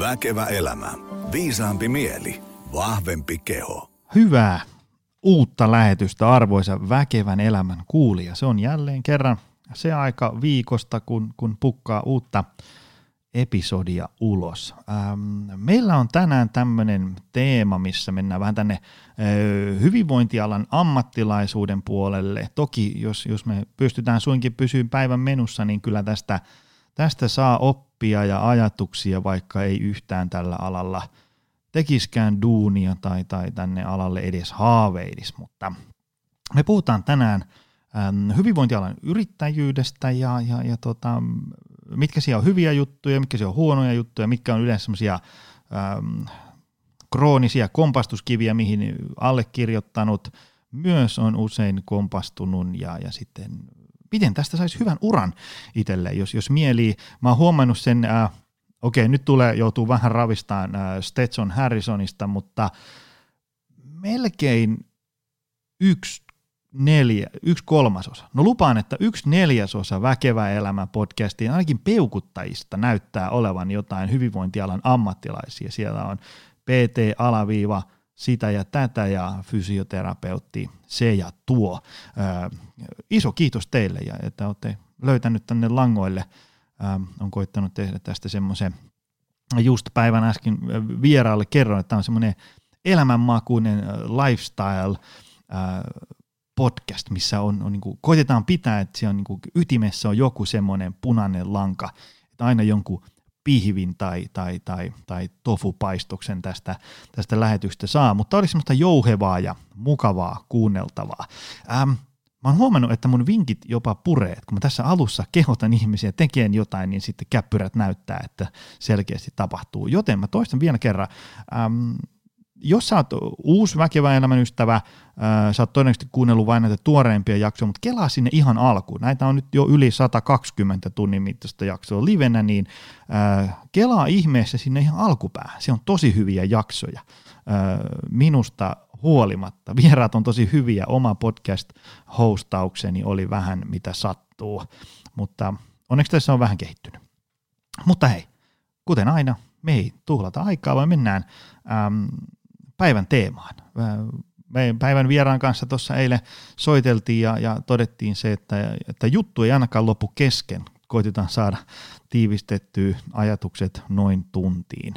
Väkevä elämä. Viisaampi mieli. Vahvempi keho. Hyvää uutta lähetystä arvoisa väkevän elämän kuulija. Se on jälleen kerran se aika viikosta, kun, kun pukkaa uutta episodia ulos. Ähm, meillä on tänään tämmöinen teema, missä mennään vähän tänne äh, hyvinvointialan ammattilaisuuden puolelle. Toki jos, jos me pystytään suinkin pysyä päivän menussa, niin kyllä tästä, tästä saa oppia ja ajatuksia, vaikka ei yhtään tällä alalla tekiskään duunia tai, tai tänne alalle edes haaveilisi, mutta me puhutaan tänään hyvinvointialan yrittäjyydestä ja, ja, ja tota, mitkä siellä on hyviä juttuja, mitkä siellä on huonoja juttuja, mitkä on yleensä semmoisia kroonisia kompastuskiviä, mihin allekirjoittanut myös on usein kompastunut ja, ja sitten miten tästä saisi hyvän uran itselle, jos, jos mieli, mä oon huomannut sen, äh, okei nyt tulee, joutuu vähän ravistaan äh, Stetson Harrisonista, mutta melkein yksi neljä, yksi kolmasosa. No lupaan, että yksi neljäsosa Väkevä elämä podcastiin ainakin peukuttajista näyttää olevan jotain hyvinvointialan ammattilaisia. Siellä on PT-alaviiva, sitä ja tätä ja fysioterapeutti, se ja tuo. Ää, iso kiitos teille, ja että olette löytänyt tänne langoille. Ää, on koittanut tehdä tästä semmoisen, just päivän äsken vieraalle kerron, että tämä on semmoinen elämänmakuinen lifestyle, ää, podcast, missä on, on niin kuin, koitetaan pitää, että siellä on niin kuin, ytimessä on joku semmoinen punainen lanka, että aina jonkun pihvin tai, tai, tai, tai tofupaistoksen tästä, tästä lähetystä saa, mutta oli semmoista jouhevaa ja mukavaa kuunneltavaa. Ähm, mä oon huomannut, että mun vinkit jopa puree, kun mä tässä alussa kehotan ihmisiä tekemään jotain, niin sitten käppyrät näyttää, että selkeästi tapahtuu. Joten mä toistan vielä kerran, ähm, jos sä oot uusi väkevä elämän ystävä, äh, sä oot todennäköisesti kuunnellut vain näitä tuoreimpia jaksoja, mutta kelaa sinne ihan alkuun. Näitä on nyt jo yli 120 tunnin mittaista jaksoa livenä, niin äh, kelaa ihmeessä sinne ihan alkupäähän. Se on tosi hyviä jaksoja. Äh, minusta huolimatta. Vieraat on tosi hyviä. Oma podcast-hostaukseni oli vähän mitä sattuu, mutta onneksi tässä on vähän kehittynyt. Mutta hei, kuten aina, me ei tuhlata aikaa, vaan mennään ähm, päivän teemaan. Me päivän vieraan kanssa tuossa eilen soiteltiin ja, ja todettiin se, että, että juttu ei ainakaan lopu kesken. Koitetaan saada tiivistettyä ajatukset noin tuntiin.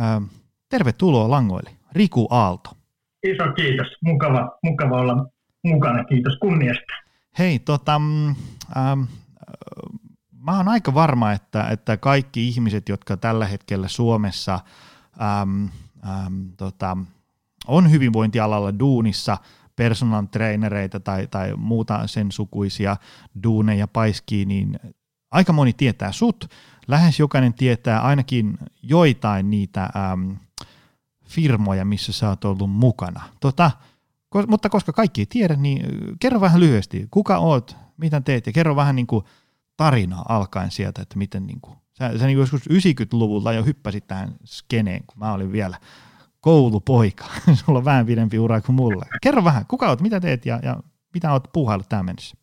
Ähm, tervetuloa langoille. Riku Aalto. Iso kiitos. Mukava, mukava olla mukana. Kiitos kunniasta. Hei, tota, ähm, mä oon aika varma, että, että kaikki ihmiset, jotka tällä hetkellä Suomessa ähm, ähm, tota, on hyvinvointialalla duunissa personal trainereita tai, tai muuta sen sukuisia duuneja paiskii, niin aika moni tietää sut. Lähes jokainen tietää ainakin joitain niitä äm, firmoja, missä sä oot ollut mukana. Tota, ko, mutta koska kaikki ei tiedä, niin kerro vähän lyhyesti, kuka oot, mitä teet ja kerro vähän niin kuin tarinaa alkaen sieltä, että miten niin kuin, sä, sä niin kuin joskus 90-luvulla jo hyppäsit tähän skeneen, kun mä olin vielä koulupoika. Sulla on vähän pidempi ura kuin mulla. Kerro vähän, kuka olet, mitä teet ja, ja mitä olet puuhaillut tähän mennessä?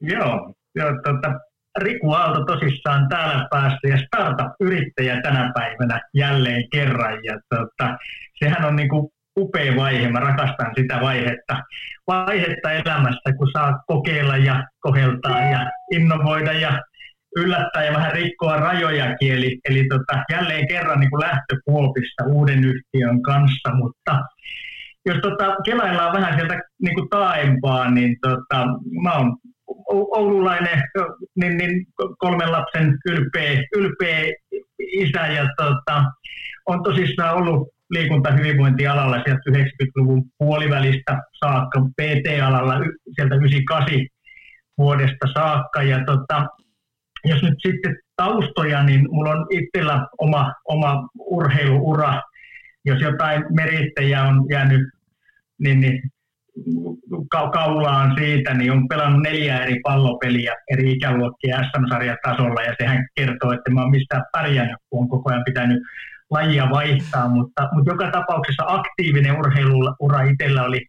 Joo, joo tota, Riku Aalto tosissaan täällä päässä ja startup-yrittäjä tänä päivänä jälleen kerran. Ja tota, sehän on niinku upea vaihe, mä rakastan sitä vaihetta, vaihetta elämässä, kun saa kokeilla ja koheltaa ja innovoida ja yllättää ja vähän rikkoa rajojakin, eli, eli tota, jälleen kerran niin lähtökuopista uuden yhtiön kanssa, mutta jos tota, kelaillaan vähän sieltä niin kuin taaempaa, niin tota, mä oon oululainen niin, niin kolmen lapsen ylpeä, ylpeä isä ja tota, on tosissaan ollut liikunta- hyvinvointialalla sieltä 90-luvun puolivälistä saakka, PT-alalla sieltä 98 vuodesta saakka. Ja tota, jos nyt sitten taustoja, niin mulla on itsellä oma, oma urheiluura. Jos jotain merittäjä on jäänyt niin, niin ka- kaulaan siitä, niin on pelannut neljä eri pallopeliä eri ikäluokkia SM-sarjatasolla, ja sehän kertoo, että mä oon mistään pärjännyt, kun on koko ajan pitänyt lajia vaihtaa, mutta, mutta joka tapauksessa aktiivinen urheiluura itsellä oli,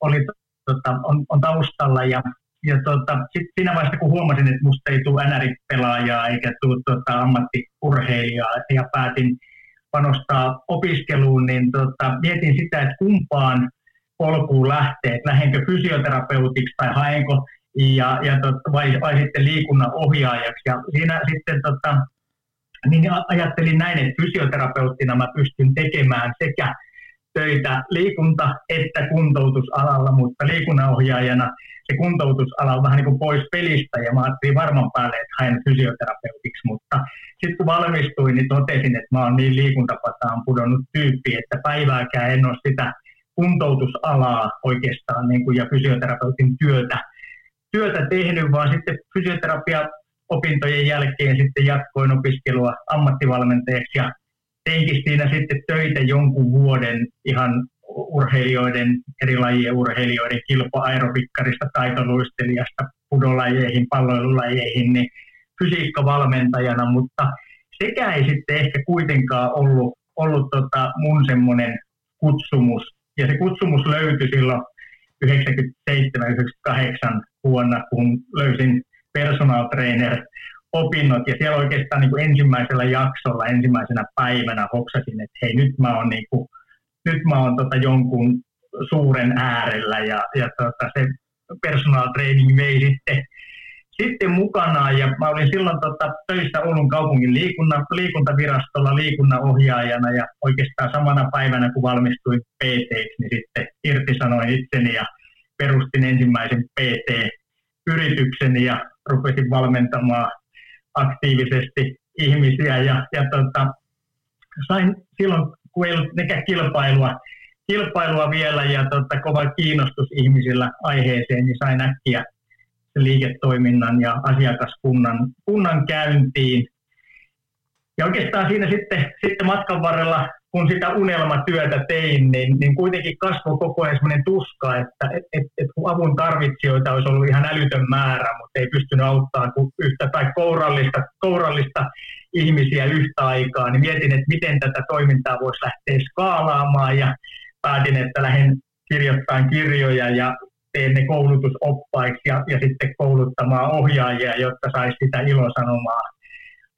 oli tota, on, on taustalla, ja ja tota, sit siinä vaiheessa, kun huomasin, että musta ei tule NR-pelaajaa eikä tule tota, ammattiurheilijaa ja päätin panostaa opiskeluun, niin tota, mietin sitä, että kumpaan polkuun lähtee, lähdenkö fysioterapeutiksi tai haenko ja, ja tot, vai, vai sitten liikunnan ohjaajaksi. Ja siinä sitten tota, niin ajattelin näin, että fysioterapeuttina mä pystyn tekemään sekä töitä liikunta- että kuntoutusalalla, mutta liikunnanohjaajana se kuntoutusala on vähän niin kuin pois pelistä ja mä ajattelin varman päälle, että haen fysioterapeutiksi, mutta sitten kun valmistuin, niin totesin, että mä oon niin liikuntapataan pudonnut tyyppi, että päivääkään en ole sitä kuntoutusalaa oikeastaan niin kuin, ja fysioterapeutin työtä, työtä tehnyt, vaan sitten fysioterapia opintojen jälkeen sitten jatkoin opiskelua ammattivalmentajaksi ja teinkin siinä sitten töitä jonkun vuoden ihan urheilijoiden, eri lajien urheilijoiden kilpa-aerobikkarista, taitoluistelijasta, pudolajeihin, palloilulajeihin, niin fysiikkavalmentajana, mutta sekä ei sitten ehkä kuitenkaan ollut, ollut tota mun semmoinen kutsumus. Ja se kutsumus löytyi silloin 97-98 vuonna, kun löysin personal trainer opinnot ja siellä oikeastaan niin kuin ensimmäisellä jaksolla, ensimmäisenä päivänä hoksasin, että hei nyt mä oon, niin kuin, nyt mä oon tota jonkun suuren äärellä ja, ja tota, se personal training vei sitten, sitten mukanaan ja mä olin silloin tota, töissä Oulun kaupungin liikunnan, liikuntavirastolla liikunnanohjaajana ja oikeastaan samana päivänä kun valmistuin PT, niin sitten irtisanoin itseni ja perustin ensimmäisen PT-yrityksen ja rupesin valmentamaan aktiivisesti ihmisiä ja, ja tota, sain silloin, kun ei ollut kilpailua, kilpailua vielä ja tota, kova kiinnostus ihmisillä aiheeseen, niin sain äkkiä liiketoiminnan ja asiakaskunnan kunnan käyntiin. Ja oikeastaan siinä sitten, sitten matkan varrella kun sitä unelmatyötä tein, niin, niin kuitenkin kasvoi koko ajan sellainen tuska, että et, et, et kun avun tarvitsijoita olisi ollut ihan älytön määrä, mutta ei pystynyt auttamaan kuin yhtä tai kourallista, kourallista ihmisiä yhtä aikaa, niin mietin, että miten tätä toimintaa voisi lähteä skaalaamaan ja päätin, että lähden kirjoittamaan kirjoja ja teen ne koulutusoppaiksi ja, ja sitten kouluttamaan ohjaajia, jotta saisi sitä ilosanomaa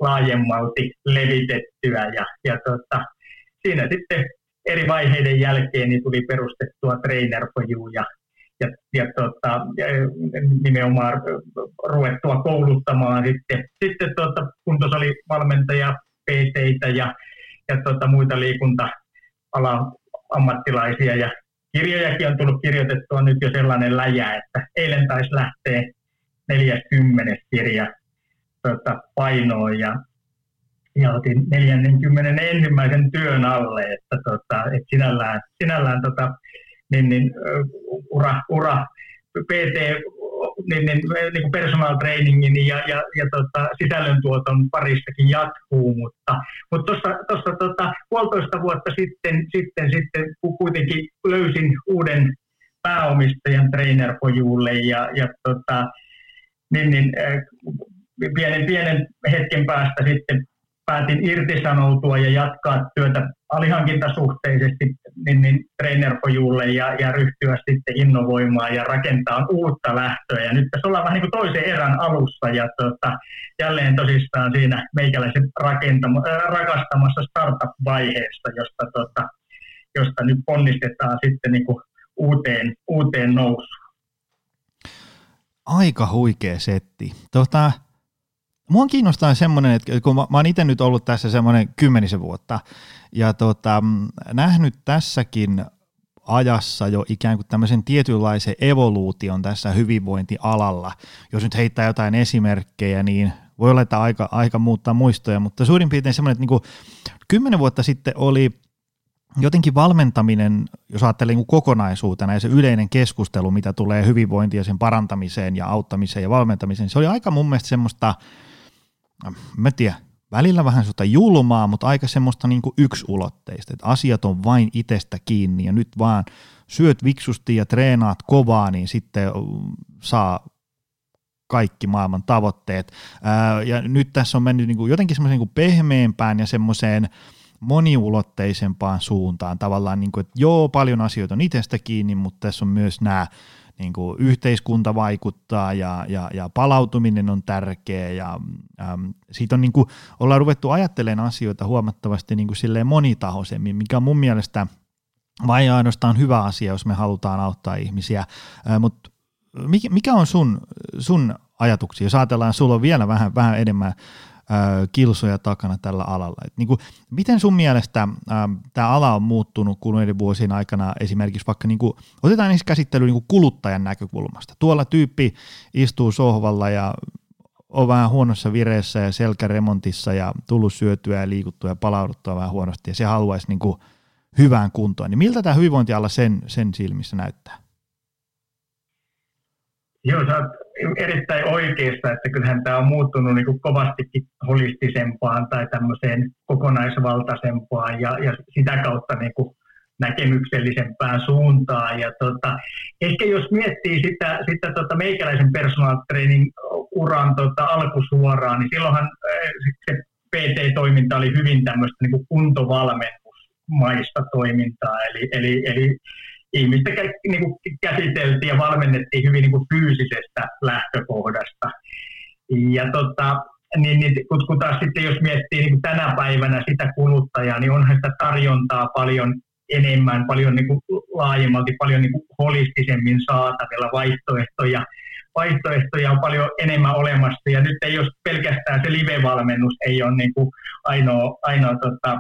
laajemmalti levitettyä ja, ja tota, siinä sitten eri vaiheiden jälkeen niin tuli perustettua Trainer for You ja, ja, ja, tota, nimenomaan ruvettua kouluttamaan sitten, sitten tota, valmentaja PT ja, ja tota, muita liikunta-alan ammattilaisia. Ja kirjojakin on tullut kirjoitettua nyt jo sellainen läjä, että eilen taisi lähteä 40 kirja tota, painoon. Ja ja otin 41. työn alle, että, tota, että sinällään, sinällään tota, niin, niin, ura, ura PT niin, niin, niin kuin personal trainingin ja, ja, ja tota, sisällöntuoton parissakin jatkuu, mutta, mutta tuossa tota, puolitoista vuotta sitten, sitten, sitten kuitenkin löysin uuden pääomistajan Trainer Pojulle ja, ja tota, niin, niin, pienen, pienen hetken päästä sitten päätin irtisanoutua ja jatkaa työtä alihankintasuhteisesti niin, niin trainerpojulle ja, ja ryhtyä sitten innovoimaan ja rakentaa uutta lähtöä. Ja nyt tässä ollaan vähän niin kuin toisen erän alussa ja tota, jälleen tosissaan siinä meikäläisen äh, rakastamassa startup-vaiheesta, josta, tota, josta nyt ponnistetaan sitten niin kuin uuteen, uuteen nousuun. Aika huikea setti. Tota, Mua kiinnostaa semmoinen, että kun mä, mä oon itse nyt ollut tässä semmoinen kymmenisen vuotta ja tota, nähnyt tässäkin ajassa jo ikään kuin tämmöisen tietynlaisen evoluution tässä hyvinvointialalla. Jos nyt heittää jotain esimerkkejä, niin voi olla, että aika, aika muuttaa muistoja, mutta suurin piirtein semmoinen, että niin kuin kymmenen vuotta sitten oli jotenkin valmentaminen, jos ajattelee niin kokonaisuutena ja se yleinen keskustelu, mitä tulee hyvinvointiin ja sen parantamiseen ja auttamiseen ja valmentamiseen, se oli aika mun mielestä semmoista – mä tiedän, välillä vähän sellaista julmaa, mutta aika semmoista niin kuin yksulotteista, että asiat on vain itsestä kiinni ja nyt vaan syöt viksusti ja treenaat kovaa, niin sitten saa kaikki maailman tavoitteet. Ja nyt tässä on mennyt niin kuin jotenkin semmoiseen niin pehmeämpään ja semmoiseen moniulotteisempaan suuntaan tavallaan, niin kuin, että joo, paljon asioita on itsestä kiinni, mutta tässä on myös nämä niin kuin yhteiskunta vaikuttaa ja, ja, ja palautuminen on tärkeä ja äm, siitä on niin kuin, ollaan ruvettu ajattelemaan asioita huomattavasti niin kuin silleen monitahoisemmin, mikä on mun mielestä vain ainoastaan hyvä asia, jos me halutaan auttaa ihmisiä, mutta mikä on sun, sun ajatuksia, jos ajatellaan, sulla on vielä vähän, vähän enemmän kilsoja takana tällä alalla. Et niin kuin, miten sun mielestä tämä ala on muuttunut kuluneiden vuosien aikana esimerkiksi vaikka, niin kuin, otetaan ensin käsittely niin kuin kuluttajan näkökulmasta. Tuolla tyyppi istuu sohvalla ja on vähän huonossa vireessä ja selkäremontissa ja tullut syötyä ja liikuttua ja palauduttua vähän huonosti ja se haluaisi niin kuin hyvään kuntoon. Niin miltä tämä hyvinvointiala sen, sen silmissä näyttää? Joo, sä oot erittäin oikeassa, että kyllähän tämä on muuttunut niin kovastikin holistisempaan tai tämmöiseen kokonaisvaltaisempaan ja, ja sitä kautta niin kuin näkemyksellisempään suuntaan. Ja tota, ehkä jos miettii sitä, sitä tota meikäläisen personal training uran tota alkusuoraan, niin silloinhan se PT-toiminta oli hyvin tämmöistä niin kuntovalmennusmaista toimintaa. Eli, eli, eli ihmistä niin kuin käsiteltiin ja valmennettiin hyvin niin kuin fyysisestä lähtökohdasta. Ja tota, niin, niin, kun, kun taas sitten jos miettii niin tänä päivänä sitä kuluttajaa, niin onhan sitä tarjontaa paljon enemmän, paljon niin kuin laajemmalti, paljon niin kuin holistisemmin saatavilla vaihtoehtoja. Vaihtoehtoja on paljon enemmän olemassa ja nyt ei ole pelkästään se live-valmennus, ei ole niin kuin ainoa, ainoa tota,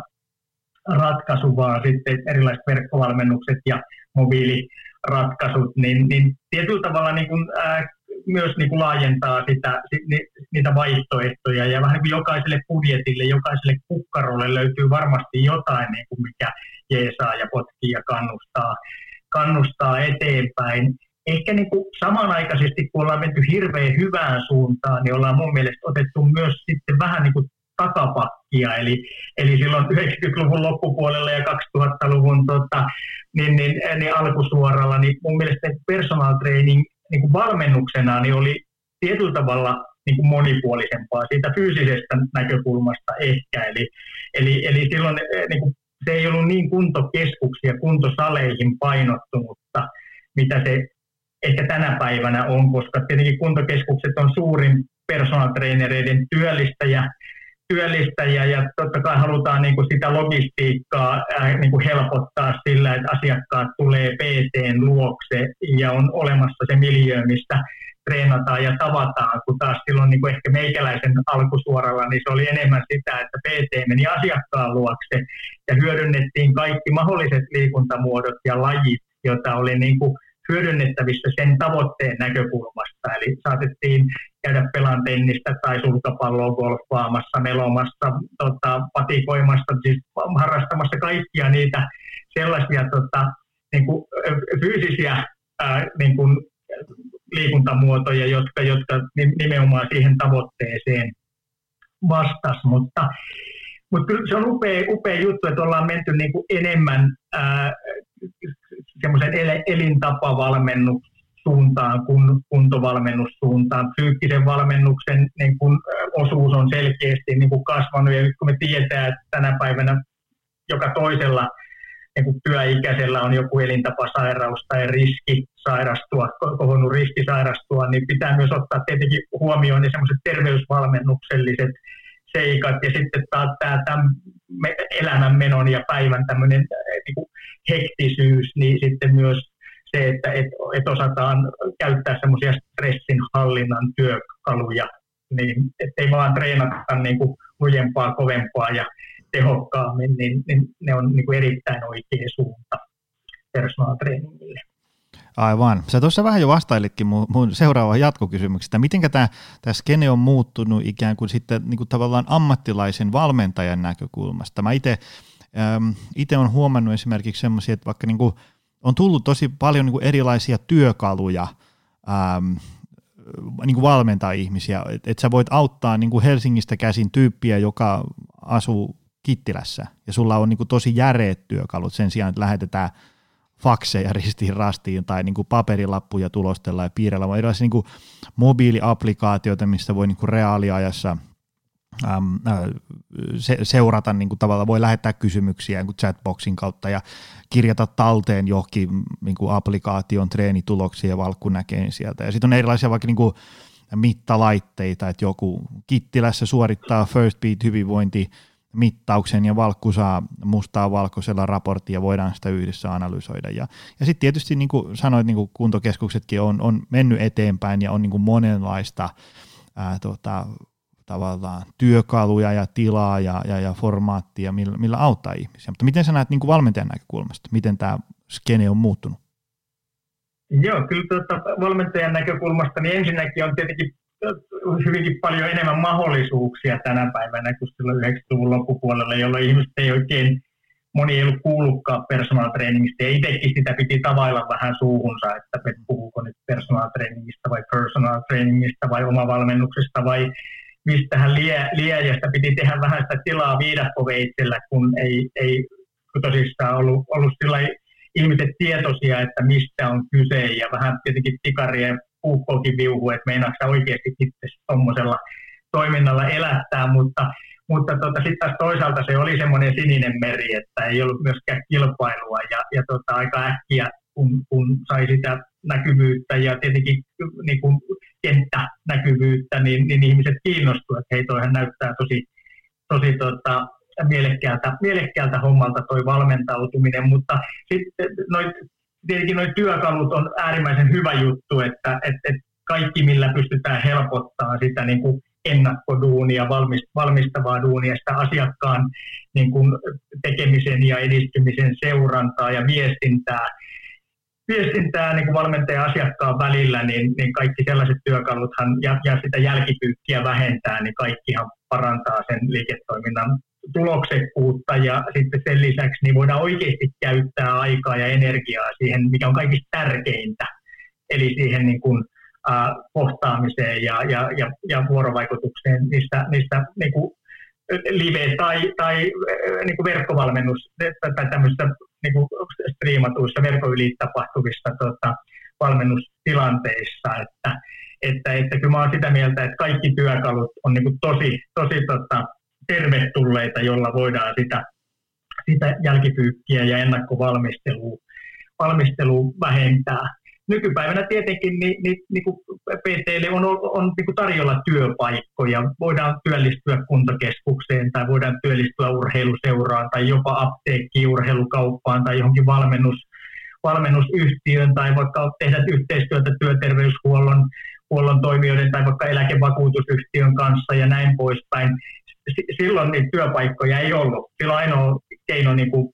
ratkaisu, vaan sitten erilaiset verkkovalmennukset ja mobiiliratkaisut, niin, niin tietyllä tavalla niin kuin, ää, myös niin kuin laajentaa sitä, ni, niitä vaihtoehtoja ja vähän niin kuin jokaiselle budjetille, jokaiselle kukkarolle löytyy varmasti jotain, niin kuin mikä jeesaa ja potkii ja kannustaa, kannustaa eteenpäin. Ehkä niin kuin samanaikaisesti, kun ollaan menty hirveän hyvään suuntaan, niin ollaan mun mielestä otettu myös sitten vähän niin kuin takapakkia, eli, eli silloin 90-luvun loppupuolella ja 2000-luvun tota, niin, niin, niin alkusuoralla, niin mun mielestä personal training niin kuin valmennuksena niin oli tietyllä tavalla niin kuin monipuolisempaa siitä fyysisestä näkökulmasta ehkä. Eli, eli, eli silloin eh, niin kuin, se ei ollut niin kuntokeskuksia, kuntosaleihin painottunutta, mitä se ehkä tänä päivänä on, koska tietenkin kuntokeskukset on suurin personal trainereiden työllistäjä, työllistäjiä ja totta kai halutaan niin kuin sitä logistiikkaa niin kuin helpottaa sillä, että asiakkaat tulee PTn luokse ja on olemassa se miljö, mistä treenataan ja tavataan, kun taas silloin niin kuin ehkä meikäläisen alkusuoralla, niin se oli enemmän sitä, että PT meni asiakkaan luokse ja hyödynnettiin kaikki mahdolliset liikuntamuodot ja lajit, joita oli niin kuin hyödynnettävissä sen tavoitteen näkökulmasta. Eli saatettiin käydä pelan tennistä tai sulkapalloa golfaamassa, melomassa, tota, patikoimassa, siis harrastamassa kaikkia niitä sellaisia tota, niin kuin, fyysisiä ää, niin kuin, liikuntamuotoja, jotka, jotka nimenomaan siihen tavoitteeseen vastas, mutta mutta kyllä se on upea, upea juttu, että ollaan menty niin kuin enemmän ää, semmoisen elintapavalmennuksen suuntaan kun kuntovalmennussuuntaan. Psyykkisen valmennuksen niin kun, osuus on selkeästi niin kun kasvanut ja nyt kun me tiedetään, että tänä päivänä joka toisella niin kun työikäisellä on joku elintapasairaus tai riski sairastua, kohonnut riski sairastua, niin pitää myös ottaa tietenkin huomioon ne semmoiset terveysvalmennukselliset seikat ja sitten taas tämä, tämä elämänmenon ja päivän tämmöinen niin hektisyys, niin sitten myös se, että et, et osataan käyttää semmoisia stressinhallinnan työkaluja, niin ettei vaan treenata niin kuin lujempaa, kovempaa ja tehokkaammin, niin, niin ne on niin kuin erittäin oikea suunta personal trainingille. Aivan. Sä tuossa vähän jo vastailitkin mun, mun seuraavaan jatkokysymyksestä. Miten tämä, tämä skene on muuttunut ikään kuin sitten niin kuin tavallaan ammattilaisen valmentajan näkökulmasta? Mä itse itse olen huomannut esimerkiksi semmoisia, että vaikka niin kuin on tullut tosi paljon niin kuin erilaisia työkaluja äm, niin kuin valmentaa ihmisiä, että et sä voit auttaa niin kuin Helsingistä käsin tyyppiä, joka asuu Kittilässä, ja sulla on niin kuin tosi järeet työkalut sen sijaan, että lähetetään fakseja ristiin rastiin tai niin kuin paperilappuja tulostella ja piirrellä, vaan erilaisia niin kuin mobiiliaplikaatioita, mistä voi niin kuin reaaliajassa äm, se, seurata, niin kuin tavallaan voi lähettää kysymyksiä niin kuin chatboxin kautta ja kirjata talteen johonkin niin kuin applikaation treenituloksia ja valkku näkee sieltä. Ja sitten on erilaisia vaikka niin kuin mittalaitteita, että joku Kittilässä suorittaa First Beat hyvinvointi mittauksen ja valkku saa mustaa valkoisella raporttia ja voidaan sitä yhdessä analysoida. Ja, ja sitten tietysti niin kuin sanoit, niin kuin kuntokeskuksetkin on, on mennyt eteenpäin ja on niin kuin monenlaista ää, tota, tavallaan työkaluja ja tilaa ja, ja, ja formaattia, millä, millä auttaa ihmisiä. Mutta miten sä näet niin kuin valmentajan näkökulmasta, miten tämä skene on muuttunut? Joo, kyllä tuota, valmentajan näkökulmasta niin ensinnäkin on tietenkin hyvinkin paljon enemmän mahdollisuuksia tänä päivänä kuin silloin 90-luvun loppupuolella, jolloin ihmiset ei oikein, moni ei ollut kuullutkaan personal trainingista, ja itsekin sitä piti tavailla vähän suuhunsa, että puhuuko nyt personal trainingista vai personal trainingista vai omavalmennuksesta vai mistähän lie, liejästä piti tehdä vähän sitä tilaa viidakkoveitsellä, kun ei, ei tosissaan ollut, ollut sillä ihmiset tietoisia, että mistä on kyse. Ja vähän tietenkin tikaria puukkoakin viuhu, että meinaako oikeasti sitten tuommoisella toiminnalla elättää, mutta, mutta tota, sitten taas toisaalta se oli semmoinen sininen meri, että ei ollut myöskään kilpailua ja, ja tota, aika äkkiä kun, kun sai sitä näkyvyyttä ja tietenkin niin kuin kenttänäkyvyyttä, niin, niin ihmiset kiinnostuivat, että hei toihan näyttää tosi, tosi tota, mielekkäältä, mielekkäältä hommalta toi valmentautuminen, mutta sitten noit, tietenkin nuo työkalut on äärimmäisen hyvä juttu, että, että, että kaikki millä pystytään helpottaa sitä niin kuin ennakkoduunia, valmistavaa duunia, sitä asiakkaan niin kuin tekemisen ja edistymisen seurantaa ja viestintää, viestintää niin kuin valmentajan ja asiakkaan välillä, niin, niin kaikki sellaiset työkaluthan ja, ja sitä jälkipyykkiä vähentää, niin kaikkihan parantaa sen liiketoiminnan tuloksekkuutta ja sitten sen lisäksi niin voidaan oikeasti käyttää aikaa ja energiaa siihen, mikä on kaikista tärkeintä, eli siihen niin kuin, äh, kohtaamiseen ja, ja, ja, ja vuorovaikutukseen niistä, niistä niin kuin live- tai, tai niin kuin verkkovalmennus tai tämmöistä niin kuin striimatuissa verkon yli tapahtuvissa tota, valmennustilanteissa, että, että, että kyllä mä olen sitä mieltä, että kaikki työkalut on niin kuin tosi, tosi tota, tervetulleita, jolla voidaan sitä, sitä jälkipyykkiä ja ennakkovalmistelua valmistelua vähentää. Nykypäivänä tietenkin niin, niin, niin kuin PTlle on, on niin kuin tarjolla työpaikkoja. Voidaan työllistyä kuntokeskukseen tai voidaan työllistyä urheiluseuraan tai jopa apteekkiin, urheilukauppaan tai johonkin valmennus, valmennusyhtiöön tai vaikka tehdä yhteistyötä työterveyshuollon huollon toimijoiden tai vaikka eläkevakuutusyhtiön kanssa ja näin poispäin silloin niitä työpaikkoja ei ollut. Silloin ainoa keino, niin kuin,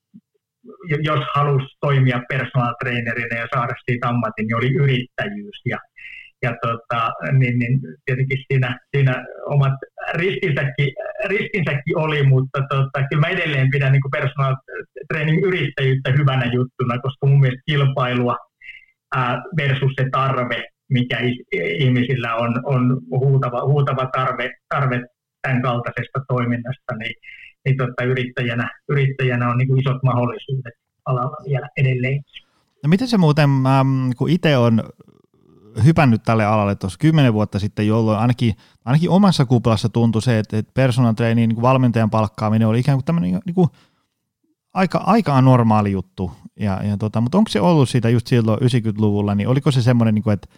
jos halusi toimia personal trainerina ja saada siitä ammatin, niin oli yrittäjyys. Ja, ja tota, niin, niin tietenkin siinä, siinä omat riskinsäkin, riskinsäkin oli, mutta tota, kyllä mä edelleen pidän niin personal training yrittäjyyttä hyvänä juttuna, koska mun mielestä kilpailua ää, versus se tarve, mikä ihmisillä on, on huutava, huutava tarve, tarve tämän kaltaisesta toiminnasta, niin, niin tota, yrittäjänä, yrittäjänä on niin kuin isot mahdollisuudet alalla vielä edelleen. No miten se muuten, ähm, kun itse on hypännyt tälle alalle tuossa kymmenen vuotta sitten, jolloin ainakin, ainakin omassa kuplassa tuntui se, että, että personal training niin valmentajan palkkaaminen oli ikään kuin tämmöinen niin kuin aika, aika normaali juttu. Ja, ja tota, mutta onko se ollut siitä just silloin 90-luvulla, niin oliko se semmoinen, niin kuin, että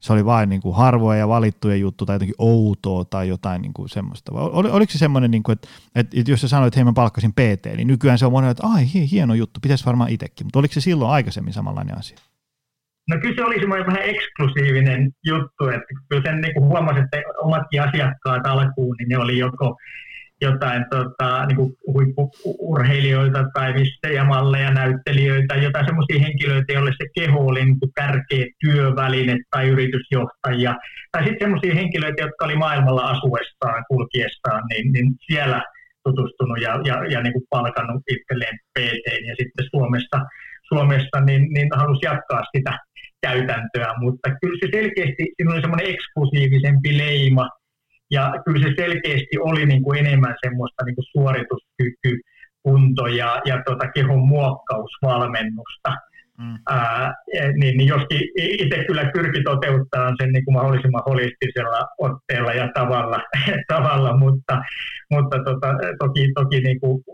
se oli vain niin kuin harvoja ja valittuja juttu tai jotenkin outoa tai jotain niin kuin semmoista. Vai ol, oliko se semmoinen, niin kuin, että, että jos sä sanoit, että hei mä palkkasin PT, niin nykyään se on monen, että ai hieno juttu, pitäisi varmaan itsekin. Mutta oliko se silloin aikaisemmin samanlainen asia? No kyllä se oli semmoinen vähän eksklusiivinen juttu, että kyllä sen niin kuin huomasi, että omatkin asiakkaat alkuun, niin ne oli joko jotain tota, niin kuin huippuurheilijoita tai ja malleja, näyttelijöitä, jotain sellaisia henkilöitä, joille se keho oli niin kuin tärkeä työväline tai yritysjohtajia. Tai sitten sellaisia henkilöitä, jotka oli maailmalla asuessaan, kulkiessaan, niin, niin siellä tutustunut ja, ja, ja niin kuin palkannut itselleen PT ja sitten Suomessa, Suomessa niin, niin halusi jatkaa sitä käytäntöä, mutta kyllä se selkeästi, siinä oli semmoinen eksklusiivisempi leima, ja kyllä se selkeästi oli niin kuin enemmän semmoista niin kuin suorituskyky, kunto ja, ja tota kehon muokkausvalmennusta. Mm. Ää, niin, niin joskin itse kyllä pyrki toteuttaa sen niin kuin mahdollisimman holistisella otteella ja tavalla, tavalla mutta, mutta tota, toki, toki niin kuin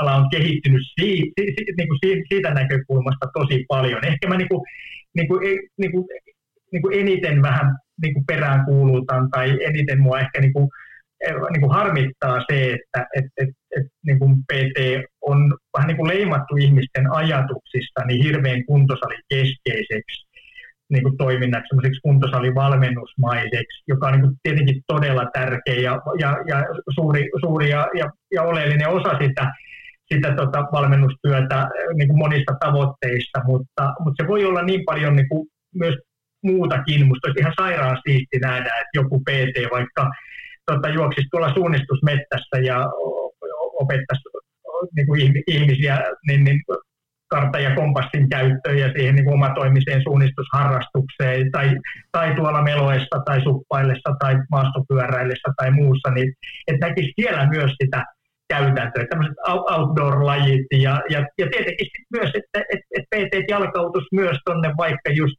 ala on kehittynyt siitä, niin kuin siitä näkökulmasta tosi paljon. Ehkä mä niin kuin, niin kuin, niin kuin, niin kuin eniten vähän niin kuin perään kuulutan tai eniten mua ehkä niin kuin, niin kuin harmittaa se, että et, et, et, niin kuin PT on vähän niin kuin leimattu ihmisten ajatuksista niin hirveän kuntosalikeskeiseksi niin kuin toiminnaksi, semmoiseksi kuntosalivalmennusmaiseksi, joka on niin kuin tietenkin todella tärkeä ja, ja, ja suuri, suuri ja, ja, ja oleellinen osa sitä, sitä tota valmennustyötä niin kuin monista tavoitteista, mutta, mutta se voi olla niin paljon niin kuin myös muutakin. Minusta olisi ihan sairaan siisti nähdä, että joku PT vaikka tota, juoksisi tuolla suunnistusmettässä ja opettaisi niin kuin ihmisiä niin, niin kartta- ja kompassin käyttöön ja siihen niin omatoimiseen suunnistusharrastukseen tai, tai tuolla meloessa tai suppaillessa tai maastopyöräillessä tai muussa, niin että näkisi siellä myös sitä käytäntöä, tämmöiset outdoor-lajit ja, ja, ja tietenkin myös, että et, et PT jalkautus myös tuonne vaikka just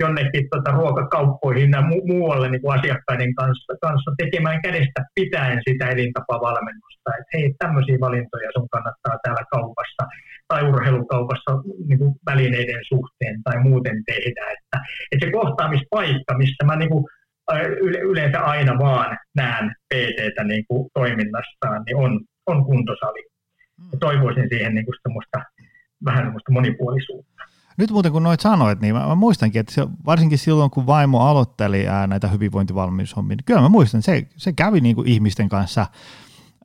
jonnekin tota, ruokakauppoihin ja mu- muualle niin kuin asiakkaiden kanssa, kanssa tekemään kädestä pitäen sitä elintapavalmennusta. Että hei, tämmöisiä valintoja sun kannattaa täällä kaupassa tai urheilukaupassa niin kuin välineiden suhteen tai muuten tehdä. Että, että se kohtaamispaikka, missä mä niin kuin, yleensä aina vaan näen PTtä niin kuin toiminnassaan, niin on, on kuntosali. Ja toivoisin siihen niin kuin semmoista, vähän semmoista monipuolisuutta. Nyt muuten kun noit sanoit, niin mä, mä muistankin, että se, varsinkin silloin kun vaimo aloitteli ää, näitä hyvinvointivalmiushommia, niin kyllä mä muistan, että se, se kävi niin kuin ihmisten kanssa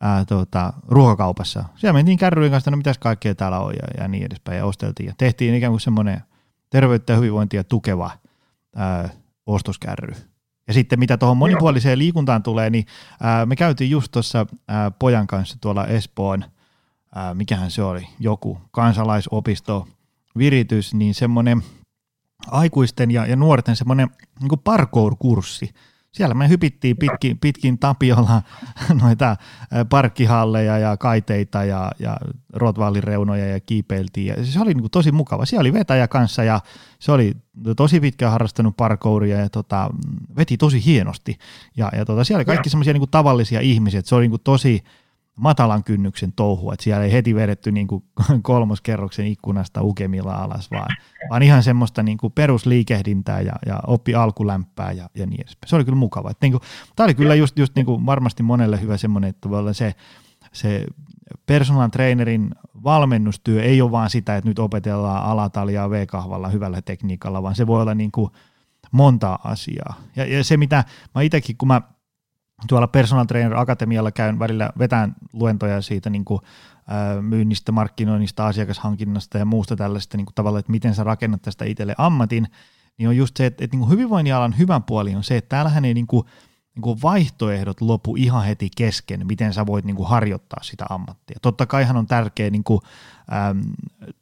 ää, tota, ruokakaupassa. Siellä mentiin kärryjen kanssa, no mitäs kaikkea täällä on ja, ja niin edespäin, ja osteltiin. Ja tehtiin ikään kuin semmoinen terveyttä ja hyvinvointia tukeva ää, ostoskärry. Ja sitten mitä tuohon monipuoliseen liikuntaan tulee, niin ää, me käytiin just tuossa pojan kanssa tuolla Espoon, ää, mikähän se oli, joku kansalaisopisto viritys, niin semmoinen aikuisten ja, ja nuorten semmoinen niin parkour-kurssi. Siellä me hypittiin pitkin, pitkin Tapiolla noita parkkihalleja ja kaiteita ja, ja rotvallin reunoja ja kiipeiltiin. Ja se oli niin kuin tosi mukava. Siellä oli vetäjä kanssa ja se oli tosi pitkään harrastanut parkouria ja tota, veti tosi hienosti. Ja, ja tota, siellä oli kaikki semmoisia niin tavallisia ihmisiä. Se oli niin kuin tosi matalan kynnyksen touhua, että siellä ei heti vedetty niin kuin kolmoskerroksen ikkunasta ukemilla alas, vaan, vaan ihan semmoista niin kuin perusliikehdintää ja, ja oppi alkulämpää ja, ja niin edespäin. Se oli kyllä mukava. Niin tämä oli kyllä just, just niin kuin varmasti monelle hyvä semmoinen, että voi olla se, se personal trainerin valmennustyö ei ole vaan sitä, että nyt opetellaan alatalia V-kahvalla hyvällä tekniikalla, vaan se voi olla niin kuin monta asiaa. Ja, ja se, mitä mä itsekin, kun mä tuolla Personal Trainer Akatemialla käyn välillä vetään luentoja siitä niin kuin, ä, myynnistä, markkinoinnista, asiakashankinnasta ja muusta tällaista niin kuin tavalla, että miten sä rakennat tästä itselle ammatin, niin on just se, että, että niin kuin hyvinvoinnialan hyvän puoli on se, että täällähän ei niin kuin, niin kuin vaihtoehdot lopu ihan heti kesken, miten sä voit niin kuin harjoittaa sitä ammattia. Totta kaihan on tärkeää niin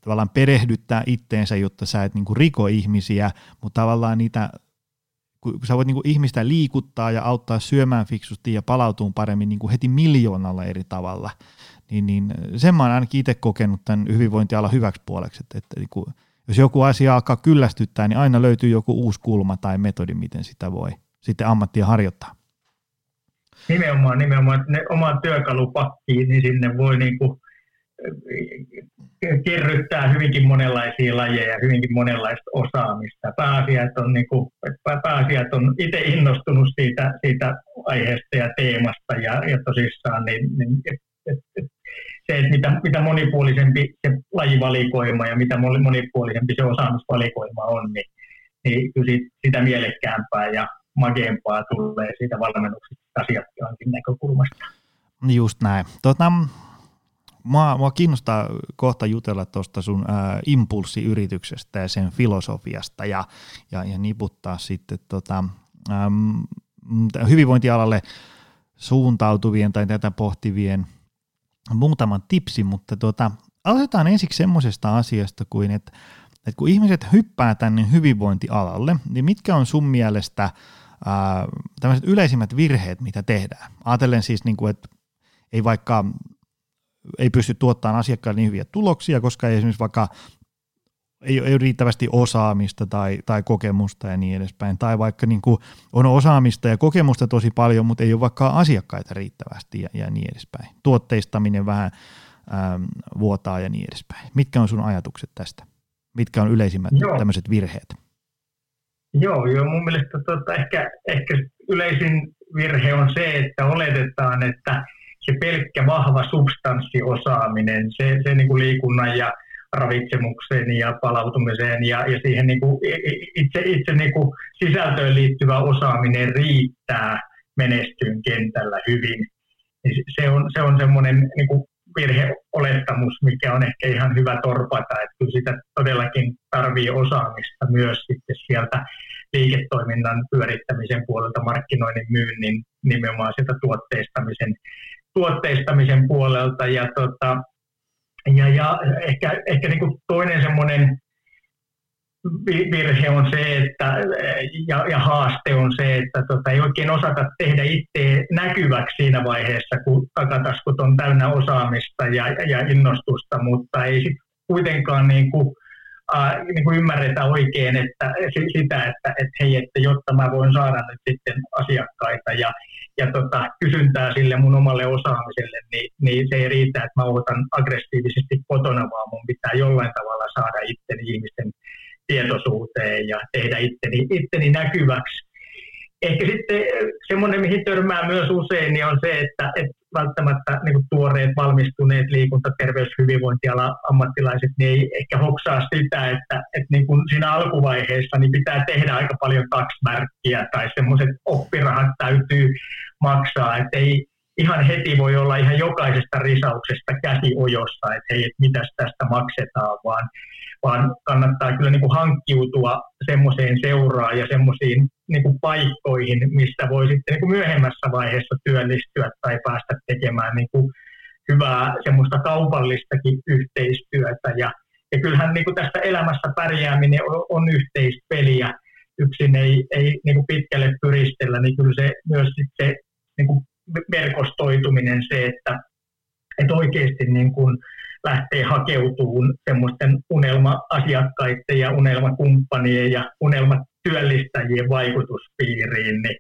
tavallaan perehdyttää itteensä, jotta sä et niin kuin riko ihmisiä, mutta tavallaan niitä kun sä voit niin kuin ihmistä liikuttaa ja auttaa syömään fiksusti ja palautumaan paremmin niin kuin heti miljoonalla eri tavalla, niin, niin sen mä oon ainakin itse kokenut tämän hyvinvointialan hyväksi puoleksi, että, että niin kuin, jos joku asia alkaa kyllästyttää, niin aina löytyy joku uusi kulma tai metodi, miten sitä voi sitten ammattia harjoittaa. Nimenomaan, nimenomaan, ne oman työkalupakkiin, niin sinne voi niin kuin kerryttää hyvinkin monenlaisia lajeja, hyvinkin monenlaista osaamista. Pääasiat on, niin kuin, pääasiat on itse innostunut siitä, siitä aiheesta ja teemasta ja, ja tosissaan niin, niin et, et, et, se, että mitä, mitä monipuolisempi se lajivalikoima ja mitä monipuolisempi se osaamisvalikoima on, niin, niin sitä mielekkäämpää ja mageempaa tulee siitä valmennuksesta asiakkaankin näkökulmasta. Just näin. Tota, Mua, mua kiinnostaa kohta jutella tuosta sun ää, impulssiyrityksestä ja sen filosofiasta ja, ja, ja niputtaa sitten tota, äm, hyvinvointialalle suuntautuvien tai tätä pohtivien muutaman tipsin, mutta tota, aloitetaan ensiksi semmoisesta asiasta kuin, että, että kun ihmiset hyppää tänne hyvinvointialalle, niin mitkä on sun mielestä ää, tämmöiset yleisimmät virheet, mitä tehdään? Ajatellen siis, niin kuin, että ei vaikka ei pysty tuottamaan asiakkaille niin hyviä tuloksia, koska ei esimerkiksi vaikka ei, ei ole riittävästi osaamista tai, tai kokemusta ja niin edespäin. Tai vaikka niin kuin on osaamista ja kokemusta tosi paljon, mutta ei ole vaikka asiakkaita riittävästi ja, ja niin edespäin. Tuotteistaminen vähän ähm, vuotaa ja niin edespäin. Mitkä on sun ajatukset tästä? Mitkä on yleisimmät Joo. tämmöiset virheet? Joo, joo mun mielestä tota, ehkä, ehkä yleisin virhe on se, että oletetaan, että se pelkkä vahva substanssiosaaminen, se, se niin kuin liikunnan ja ravitsemukseen ja palautumiseen ja, ja siihen niin kuin itse, itse niin kuin sisältöön liittyvä osaaminen riittää menestyyn kentällä hyvin. Se on, se on semmoinen niin kuin virheolettamus, mikä on ehkä ihan hyvä torpata, että kyllä sitä todellakin tarvii osaamista myös sitten sieltä liiketoiminnan pyörittämisen puolelta, markkinoinnin, myynnin, nimenomaan sieltä tuotteistamisen, tuotteistamisen puolelta. Ja, tota, ja, ja ehkä, ehkä niin kuin toinen semmoinen virhe on se, että, ja, ja haaste on se, että tota, ei oikein osata tehdä itse näkyväksi siinä vaiheessa, kun takataskut on täynnä osaamista ja, ja innostusta, mutta ei sit kuitenkaan niin kuin, äh, niin kuin ymmärretä oikein että, sitä, että, että hei, että jotta mä voin saada nyt sitten asiakkaita ja, ja tota, kysyntää sille mun omalle osaamiselle, niin, niin se ei riitä, että mä otan aggressiivisesti kotona, vaan mun pitää jollain tavalla saada itteni ihmisten tietoisuuteen ja tehdä itteni, itteni näkyväksi. Ehkä sitten semmoinen, mihin törmää myös usein, niin on se, että, että välttämättä niin kuin tuoreet, valmistuneet liikunta-, terveys-, hyvinvointiala ammattilaiset niin ei ehkä hoksaa sitä, että, että niin kuin siinä alkuvaiheessa niin pitää tehdä aika paljon kaksi märkkiä tai semmoiset oppirahat täytyy maksaa, että ei ihan heti voi olla ihan jokaisesta risauksesta käsi ojossa, että hei, että mitäs tästä maksetaan, vaan vaan kannattaa kyllä niin kuin hankkiutua semmoiseen seuraan ja semmoisiin niin kuin paikkoihin, mistä voi sitten niin kuin myöhemmässä vaiheessa työllistyä tai päästä tekemään niin kuin hyvää semmoista kaupallistakin yhteistyötä. Ja, ja kyllähän niin kuin tästä elämässä pärjääminen on, on yhteispeliä. Yksin ei, ei niin kuin pitkälle pyristellä, niin kyllä se myös se niin kuin verkostoituminen, se, että, että oikeasti niin kuin, lähtee hakeutumaan semmoisten unelma-asiakkaiden ja unelmakumppanien ja unelmatyöllistäjien vaikutuspiiriin, niin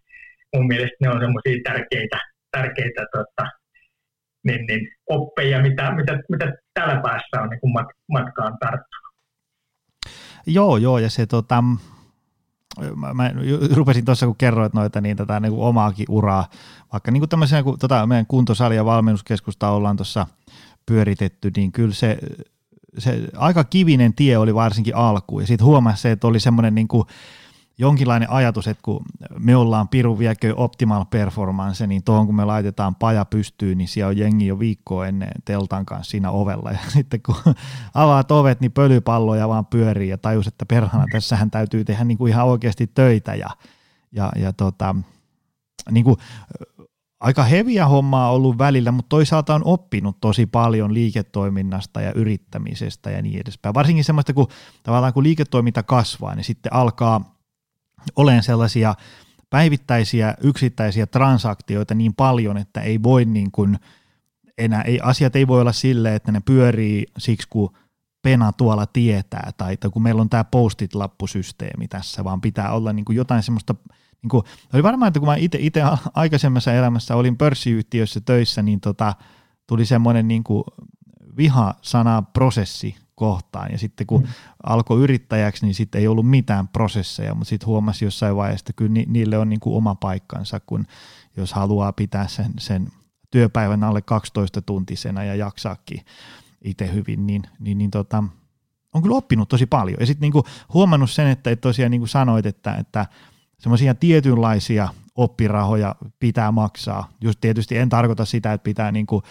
mun mielestä ne on semmoisia tärkeitä, tärkeitä tota, niin, niin, oppeja, mitä, mitä, mitä tällä päässä on niin mat, matkaan tarttunut. Joo, joo, ja se tota, mä, mä rupesin tuossa, kun kerroit noita, niin tätä niin kuin omaakin uraa, vaikka niin kuin tämmöisenä, kun tota, meidän kuntosali- ja valmennuskeskusta ollaan tuossa pyöritetty, niin kyllä se, se aika kivinen tie oli varsinkin alkuun. Ja sitten huomasi se, että oli semmoinen niin kuin jonkinlainen ajatus, että kun me ollaan piru viekö optimal performance, niin tuohon kun me laitetaan paja pystyyn, niin siellä on jengi jo viikkoa ennen teltan kanssa siinä ovella. Ja sitten kun avaat ovet, niin pölypalloja vaan pyörii ja tajus, että perhana, tässähän täytyy tehdä niin kuin ihan oikeasti töitä. Ja, ja, ja tota, niin kuin aika heviä hommaa ollut välillä, mutta toisaalta on oppinut tosi paljon liiketoiminnasta ja yrittämisestä ja niin edespäin. Varsinkin semmoista, kun tavallaan kun liiketoiminta kasvaa, niin sitten alkaa olemaan sellaisia päivittäisiä yksittäisiä transaktioita niin paljon, että ei voi niin kuin enää, ei, asiat ei voi olla silleen, että ne pyörii siksi, kun pena tuolla tietää, tai, tai kun meillä on tämä postit-lappusysteemi tässä, vaan pitää olla niin kuin jotain semmoista niin kuin, oli varmaan, että kun mä itse aikaisemmassa elämässä olin pörssiyhtiössä töissä, niin tota, tuli semmoinen niin kuin viha-sana prosessi kohtaan. Ja sitten kun mm. alkoi yrittäjäksi, niin sitten ei ollut mitään prosesseja, mutta sitten huomasi jossain vaiheessa, että kyllä ni, niille on niin kuin oma paikkansa, kun jos haluaa pitää sen, sen työpäivän alle 12 tuntisena ja jaksaakin itse hyvin, niin, niin, niin tota, on kyllä oppinut tosi paljon. Ja sitten niin huomannut sen, että, että tosiaan niin kuin sanoit, että, että semmoisia tietynlaisia oppirahoja pitää maksaa. Just tietysti en tarkoita sitä, että pitää niin kuin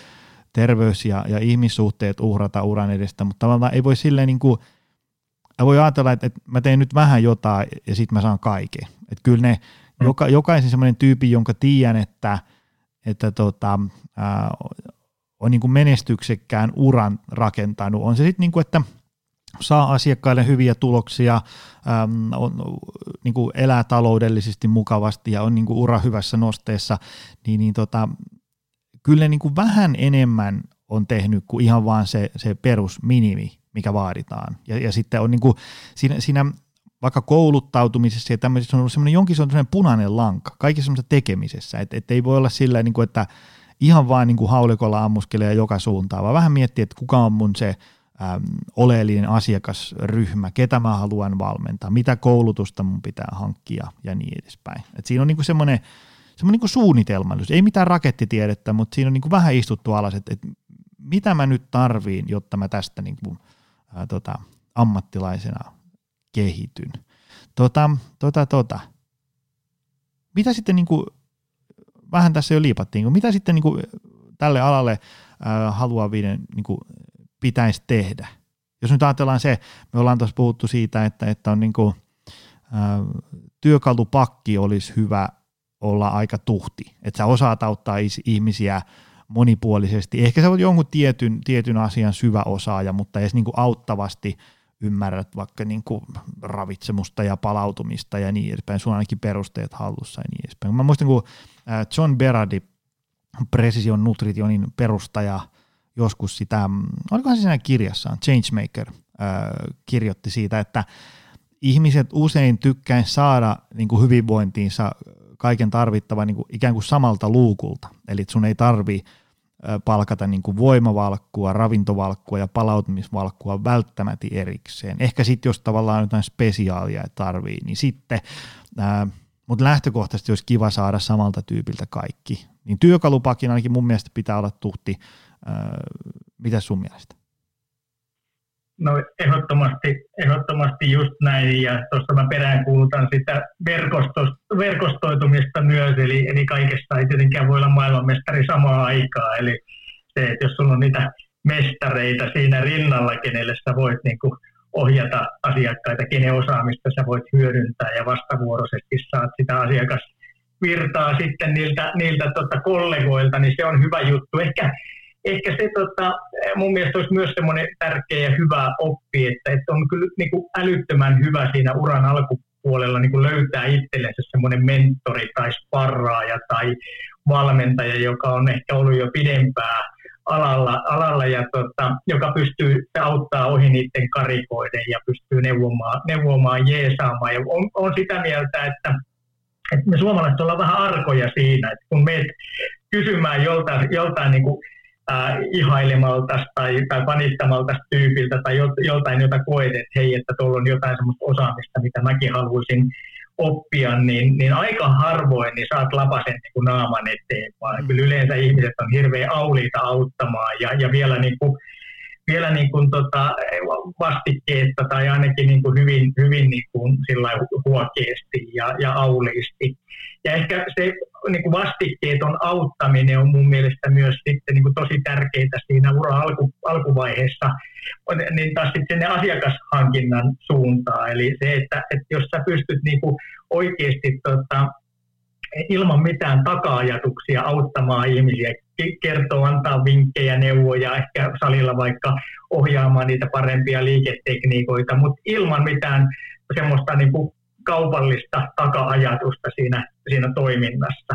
terveys ja, ja ihmissuhteet uhrata uran edestä, mutta tavallaan ei voi silleen niin kuin, voi ajatella, että, että mä teen nyt vähän jotain ja sitten mä saan kaiken. Että kyllä ne, mm. joka, jokaisen semmoinen tyyppi, jonka tiedän, että, että tota, ää, on niin kuin menestyksekkään uran rakentanut, on se sitten niin kuin, että – saa asiakkaille hyviä tuloksia, äm, on, niin kuin elää taloudellisesti mukavasti ja on niin kuin ura hyvässä nosteessa, niin, niin tota, kyllä niin kuin vähän enemmän on tehnyt kuin ihan vaan se, se perusminimi mikä vaaditaan. Ja, ja sitten on niin kuin, siinä, siinä vaikka kouluttautumisessa ja tämmöisessä on ollut semmoinen jonkin semmoinen punainen lanka kaikessa semmoisessa tekemisessä, että et ei voi olla sillä niin kuin, että ihan vain niin kuin haulikolla ammuskelee joka suuntaan, vaan vähän miettiä, että kuka on mun se äm, oleellinen asiakasryhmä, ketä mä haluan valmentaa, mitä koulutusta mun pitää hankkia ja niin edespäin. Et siinä on niin kuin semmoinen, semmoinen niin suunnitelmallisuus, ei mitään rakettitiedettä, mutta siinä on niin kuin vähän istuttu alas, että, että mitä mä nyt tarviin, jotta mä tästä niin kuin, ää, tota, ammattilaisena kehityn. Tota, tota, tota. Mitä sitten, niin kuin, vähän tässä jo liipattiin, mitä sitten niin kuin, tälle alalle ää, haluavien niin kuin, pitäisi tehdä? Jos nyt ajatellaan se, me ollaan tuossa puhuttu siitä, että, että on niin kuin, ää, työkalupakki olisi hyvä olla aika tuhti, että sä osaat auttaa ihmisiä monipuolisesti. Ehkä sä oot jonkun tietyn, tietyn asian syvä osaaja, mutta edes niin kuin auttavasti ymmärrät vaikka niin kuin ravitsemusta ja palautumista ja niin edespäin. On ainakin perusteet hallussa ja niin edespäin. Mä muistan, kun John Berardi, Precision Nutritionin perustaja, joskus sitä, olikohan se siinä kirjassaan, Changemaker, kirjoitti siitä, että ihmiset usein tykkäisivät saada niin kuin hyvinvointiinsa kaiken tarvittavan niin kuin ikään kuin samalta luukulta. Eli sun ei tarvi palkata niin kuin voimavalkkua, ravintovalkkua ja palautumisvalkkua välttämättä erikseen. Ehkä sitten, jos tavallaan jotain spesiaalia tarvii, niin sitten, mutta lähtökohtaisesti olisi kiva saada samalta tyypiltä kaikki. Niin työkalupakin ainakin mun mielestä pitää olla tuhti. mitä sun mielestä? No ehdottomasti, ehdottomasti just näin, ja tuossa mä peräänkuulutan sitä verkostoitumista myös, eli, eli kaikessa ei tietenkään voi olla maailmanmestari samaan aikaan, eli se, että jos sulla on niitä mestareita siinä rinnalla, kenelle sä voit niin kuin ohjata asiakkaita, kenen osaamista sä voit hyödyntää, ja vastavuoroisesti saat sitä asiakasvirtaa sitten niiltä, niiltä tota kollegoilta, niin se on hyvä juttu. Ehkä ehkä se tota, mun mielestä olisi myös semmoinen tärkeä ja hyvä oppi, että, että on kyllä niin kuin älyttömän hyvä siinä uran alkupuolella niin kuin löytää itsellensä semmoinen mentori tai sparraaja tai valmentaja, joka on ehkä ollut jo pidempään alalla, alalla ja tota, joka pystyy auttaa ohi niiden karikoiden ja pystyy neuvomaan, neuvomaan jeesaamaan. Ja on, on sitä mieltä, että, että me suomalaiset ollaan vähän arkoja siinä, että kun meet kysymään joltain, joltain niin kuin äh, ihailemalta tai, tai vanittamalta tyypiltä tai joltain, jota koet, että hei, että tuolla on jotain sellaista osaamista, mitä mäkin haluaisin oppia, niin, niin aika harvoin niin saat lapasen niin kuin naaman eteen, vaan mm. kyllä yleensä ihmiset on hirveän auliita auttamaan ja, ja vielä niin kuin, vielä niin kuin tota vastikkeetta tai ainakin niin kuin hyvin, hyvin niin kuin huokeasti ja, ja auliisti. Ja ehkä se niin kuin vastikkeeton auttaminen on mun mielestä myös sitten niin kuin tosi tärkeää siinä ura alku, alkuvaiheessa, niin taas sitten sinne asiakashankinnan suuntaan. Eli se, että, että jos sä pystyt niin kuin oikeasti tota, ilman mitään taka-ajatuksia auttamaan ihmisiä, kertoo, antaa vinkkejä, neuvoja, ehkä salilla vaikka ohjaamaan niitä parempia liiketekniikoita, mutta ilman mitään semmoista niin kuin kaupallista taka-ajatusta siinä, siinä toiminnassa,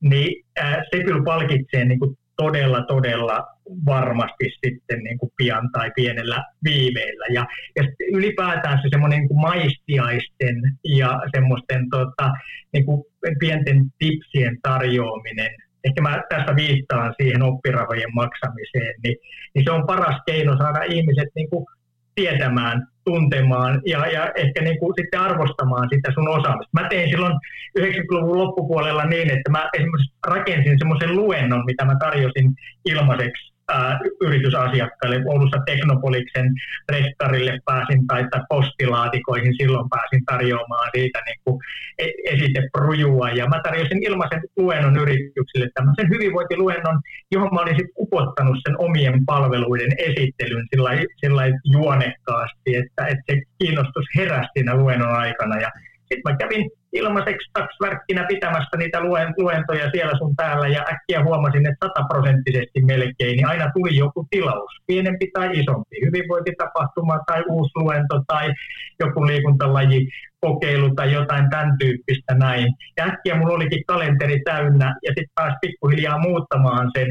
niin ää, se kyllä palkitsee niin kuin todella, todella varmasti sitten niin kuin pian tai pienellä viiveellä. Ja, ja ylipäätään se semmoinen niin maistiaisten ja semmoisten tota, niin kuin pienten tipsien tarjoaminen, ehkä mä tässä viittaan siihen oppirahojen maksamiseen, niin, niin se on paras keino saada ihmiset niin kuin tietämään, tuntemaan ja, ja ehkä niin kuin sitten arvostamaan sitä sun osaamista. Mä tein silloin 90-luvun loppupuolella niin, että mä esimerkiksi rakensin semmoisen luennon, mitä mä tarjosin ilmaiseksi ää, yritysasiakkaille. Oulussa Teknopoliksen rekkarille pääsin tai, tai postilaatikoihin silloin pääsin tarjoamaan siitä niin kuin e-, esiteprujua. Ja mä tarjosin ilmaisen luennon yrityksille tämmöisen hyvinvointiluennon, johon mä olin sitten upottanut sen omien palveluiden esittelyn sillä, sillä juonekkaasti, että, että se kiinnostus heräsi siinä luennon aikana. Ja sitten mä kävin ilmaiseksi taksvärkkinä pitämässä niitä luentoja siellä sun täällä ja äkkiä huomasin, että sataprosenttisesti melkein, niin aina tuli joku tilaus, pienempi tai isompi, hyvinvointitapahtuma tai uusi luento tai joku liikuntalaji kokeilu tai jotain tämän tyyppistä näin. Ja äkkiä mulla olikin kalenteri täynnä ja sitten pääsi pikkuhiljaa muuttamaan sen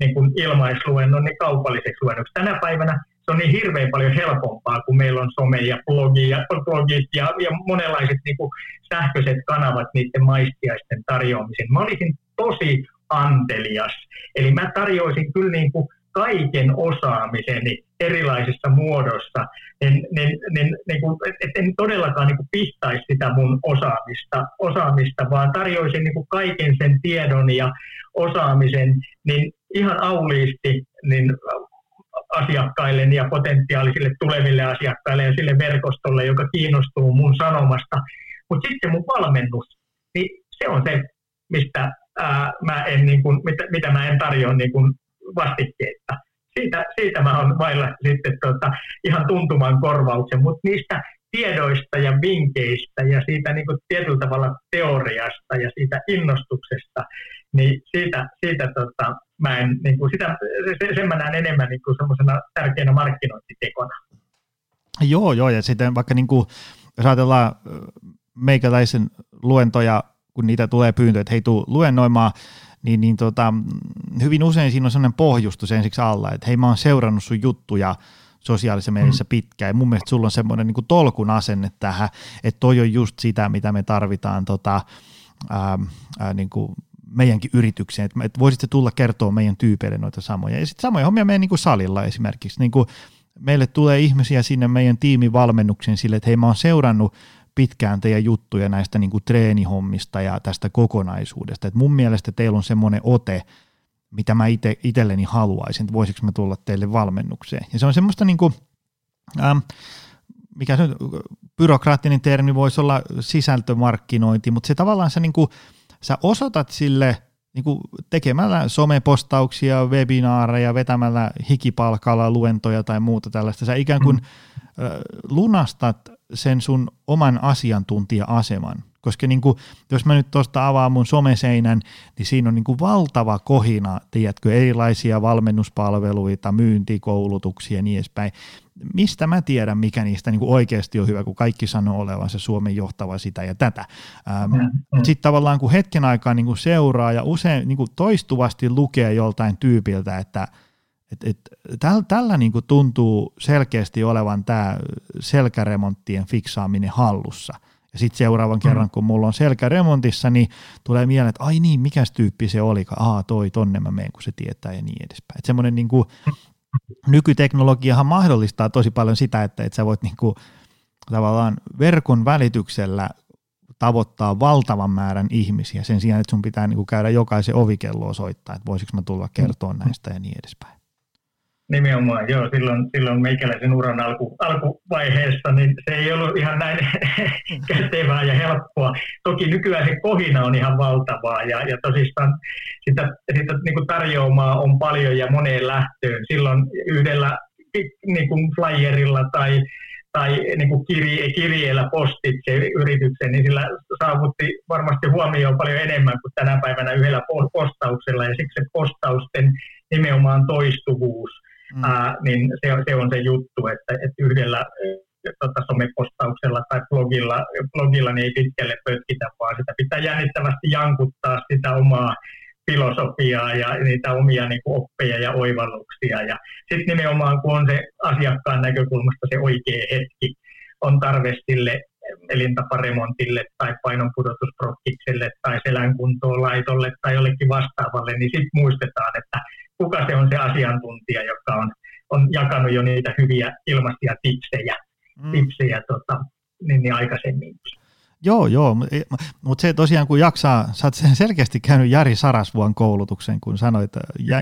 niin kuin ilmaisluennon niin kaupalliseksi luennoksi. Tänä päivänä se on niin hirveän paljon helpompaa, kun meillä on some ja blogi ja, blogit ja, ja monenlaiset niin kuin sähköiset kanavat niiden maistiaisten tarjoamisen. Mä olisin tosi antelias. Eli mä tarjoisin kyllä niin kuin kaiken osaamiseni erilaisissa muodossa, niin, niin, niin, niin kuin, et en todellakaan niin kuin pistäisi sitä mun osaamista, osaamista vaan tarjoisin niin kuin kaiken sen tiedon ja osaamisen niin ihan auliisti niin asiakkaille ja potentiaalisille tuleville asiakkaille ja sille verkostolle, joka kiinnostuu mun sanomasta. Mutta sitten mun valmennus, niin se on se, mistä ää, mä en, niin kun, mitä, mitä mä en tarjoa niin kun vastikkeetta. Siitä, siitä mä oon vailla sitten tota, ihan tuntuman korvauksen, mutta niistä tiedoista ja vinkkeistä ja siitä niin kuin tietyllä tavalla teoriasta ja siitä innostuksesta, niin siitä, siitä tota, mä en, niin kuin sitä, sen mä näen enemmän niin kuin semmoisena tärkeänä markkinointitekona. Joo, joo, ja sitten vaikka niin kuin, jos ajatellaan meikäläisen luentoja, kun niitä tulee pyyntöjä, että hei tuu luennoimaan, niin, niin tota, hyvin usein siinä on sellainen pohjustus ensiksi alla, että hei mä oon seurannut sun juttuja sosiaalisessa mielessä mm. pitkään, ja mun mielestä sulla on semmoinen niin tolkun asenne tähän, että toi on just sitä, mitä me tarvitaan tota, ää, ää, niin kuin meidänkin yritykseen, että, että voisitte tulla kertoa meidän tyypeille noita samoja. Ja sitten samoja hommia meidän niin kuin salilla esimerkiksi. Niin kuin meille tulee ihmisiä sinne meidän tiimivalmennukseen sille, että hei mä oon seurannut pitkään teidän juttuja näistä niin kuin treenihommista ja tästä kokonaisuudesta. Et mun mielestä teillä on semmoinen ote, mitä mä ite, itselleni haluaisin, että voisiko mä tulla teille valmennukseen. Ja se on semmoista niin kuin, ähm, mikä se byrokraattinen termi voisi olla sisältömarkkinointi, mutta se tavallaan se niin kuin, sä osoitat sille niin kuin tekemällä somepostauksia, webinaareja, vetämällä hikipalkalla luentoja tai muuta tällaista, sä ikään kuin mm. lunastat sen sun oman asiantuntija-aseman. Koska niin kuin, jos mä nyt tuosta avaan mun someseinän, niin siinä on niin kuin valtava kohina, tiedätkö, erilaisia valmennuspalveluita, myyntikoulutuksia ja niin edespäin. Mistä mä tiedän, mikä niistä niin kuin oikeasti on hyvä, kun kaikki sanoo olevansa Suomen johtava sitä ja tätä. Ähm, mm, mm. Sitten tavallaan kun hetken aikaa niin kuin seuraa ja usein niin kuin toistuvasti lukee joltain tyypiltä, että – et, et, täl, tällä niin tuntuu selkeästi olevan tämä selkäremonttien fiksaaminen hallussa. Ja sitten seuraavan mm. kerran, kun mulla on selkäremontissa, niin tulee mieleen, että ai niin, mikä tyyppi se oli, aa toi, tonne mä menen, kun se tietää ja niin edespäin. Että semmoinen niin nykyteknologiahan mahdollistaa tosi paljon sitä, että, että sä voit niin kuin, tavallaan verkon välityksellä tavoittaa valtavan määrän ihmisiä sen sijaan, että sun pitää niin kuin käydä jokaisen ovikelloa soittaa, että voisiko mä tulla kertoa mm. näistä ja niin edespäin. Nimenomaan, joo. Silloin, silloin meikäläisen uran alku, alkuvaiheessa niin se ei ollut ihan näin kätevää ja helppoa. Toki nykyään se kohina on ihan valtavaa ja, ja tosissaan sitä, sitä niin kuin tarjoamaa on paljon ja moneen lähtöön. Silloin yhdellä niin kuin flyerilla tai, tai niin kuin kirje, kirjeellä postitse yrityksen, niin sillä saavutti varmasti huomioon paljon enemmän kuin tänä päivänä yhdellä postauksella ja siksi se postausten nimenomaan toistuvuus mm. ää, niin se, se on se juttu, että, että yhdellä tota, somepostauksella tai blogilla, blogilla niin ei pitkälle pötkitä, vaan sitä pitää jännittävästi jankuttaa sitä omaa filosofiaa ja niitä omia niin kuin, oppeja ja oivalluksia. Ja sitten nimenomaan, kun on se asiakkaan näkökulmasta se oikea hetki, on tarve sille elintaparemontille tai painonpudotusprokkikselle tai selänkuntoon laitolle tai jollekin vastaavalle, niin sitten muistetaan, että kuka se on se asiantuntija, joka on, on jakanut jo niitä hyviä ilmaisia tipsejä, mm. tipsejä tota, niin, niin aikaisemminkin. Joo, joo, mutta se tosiaan kun jaksaa, sä oot selkeästi käynyt Jari Sarasvuon koulutuksen, kun sanoit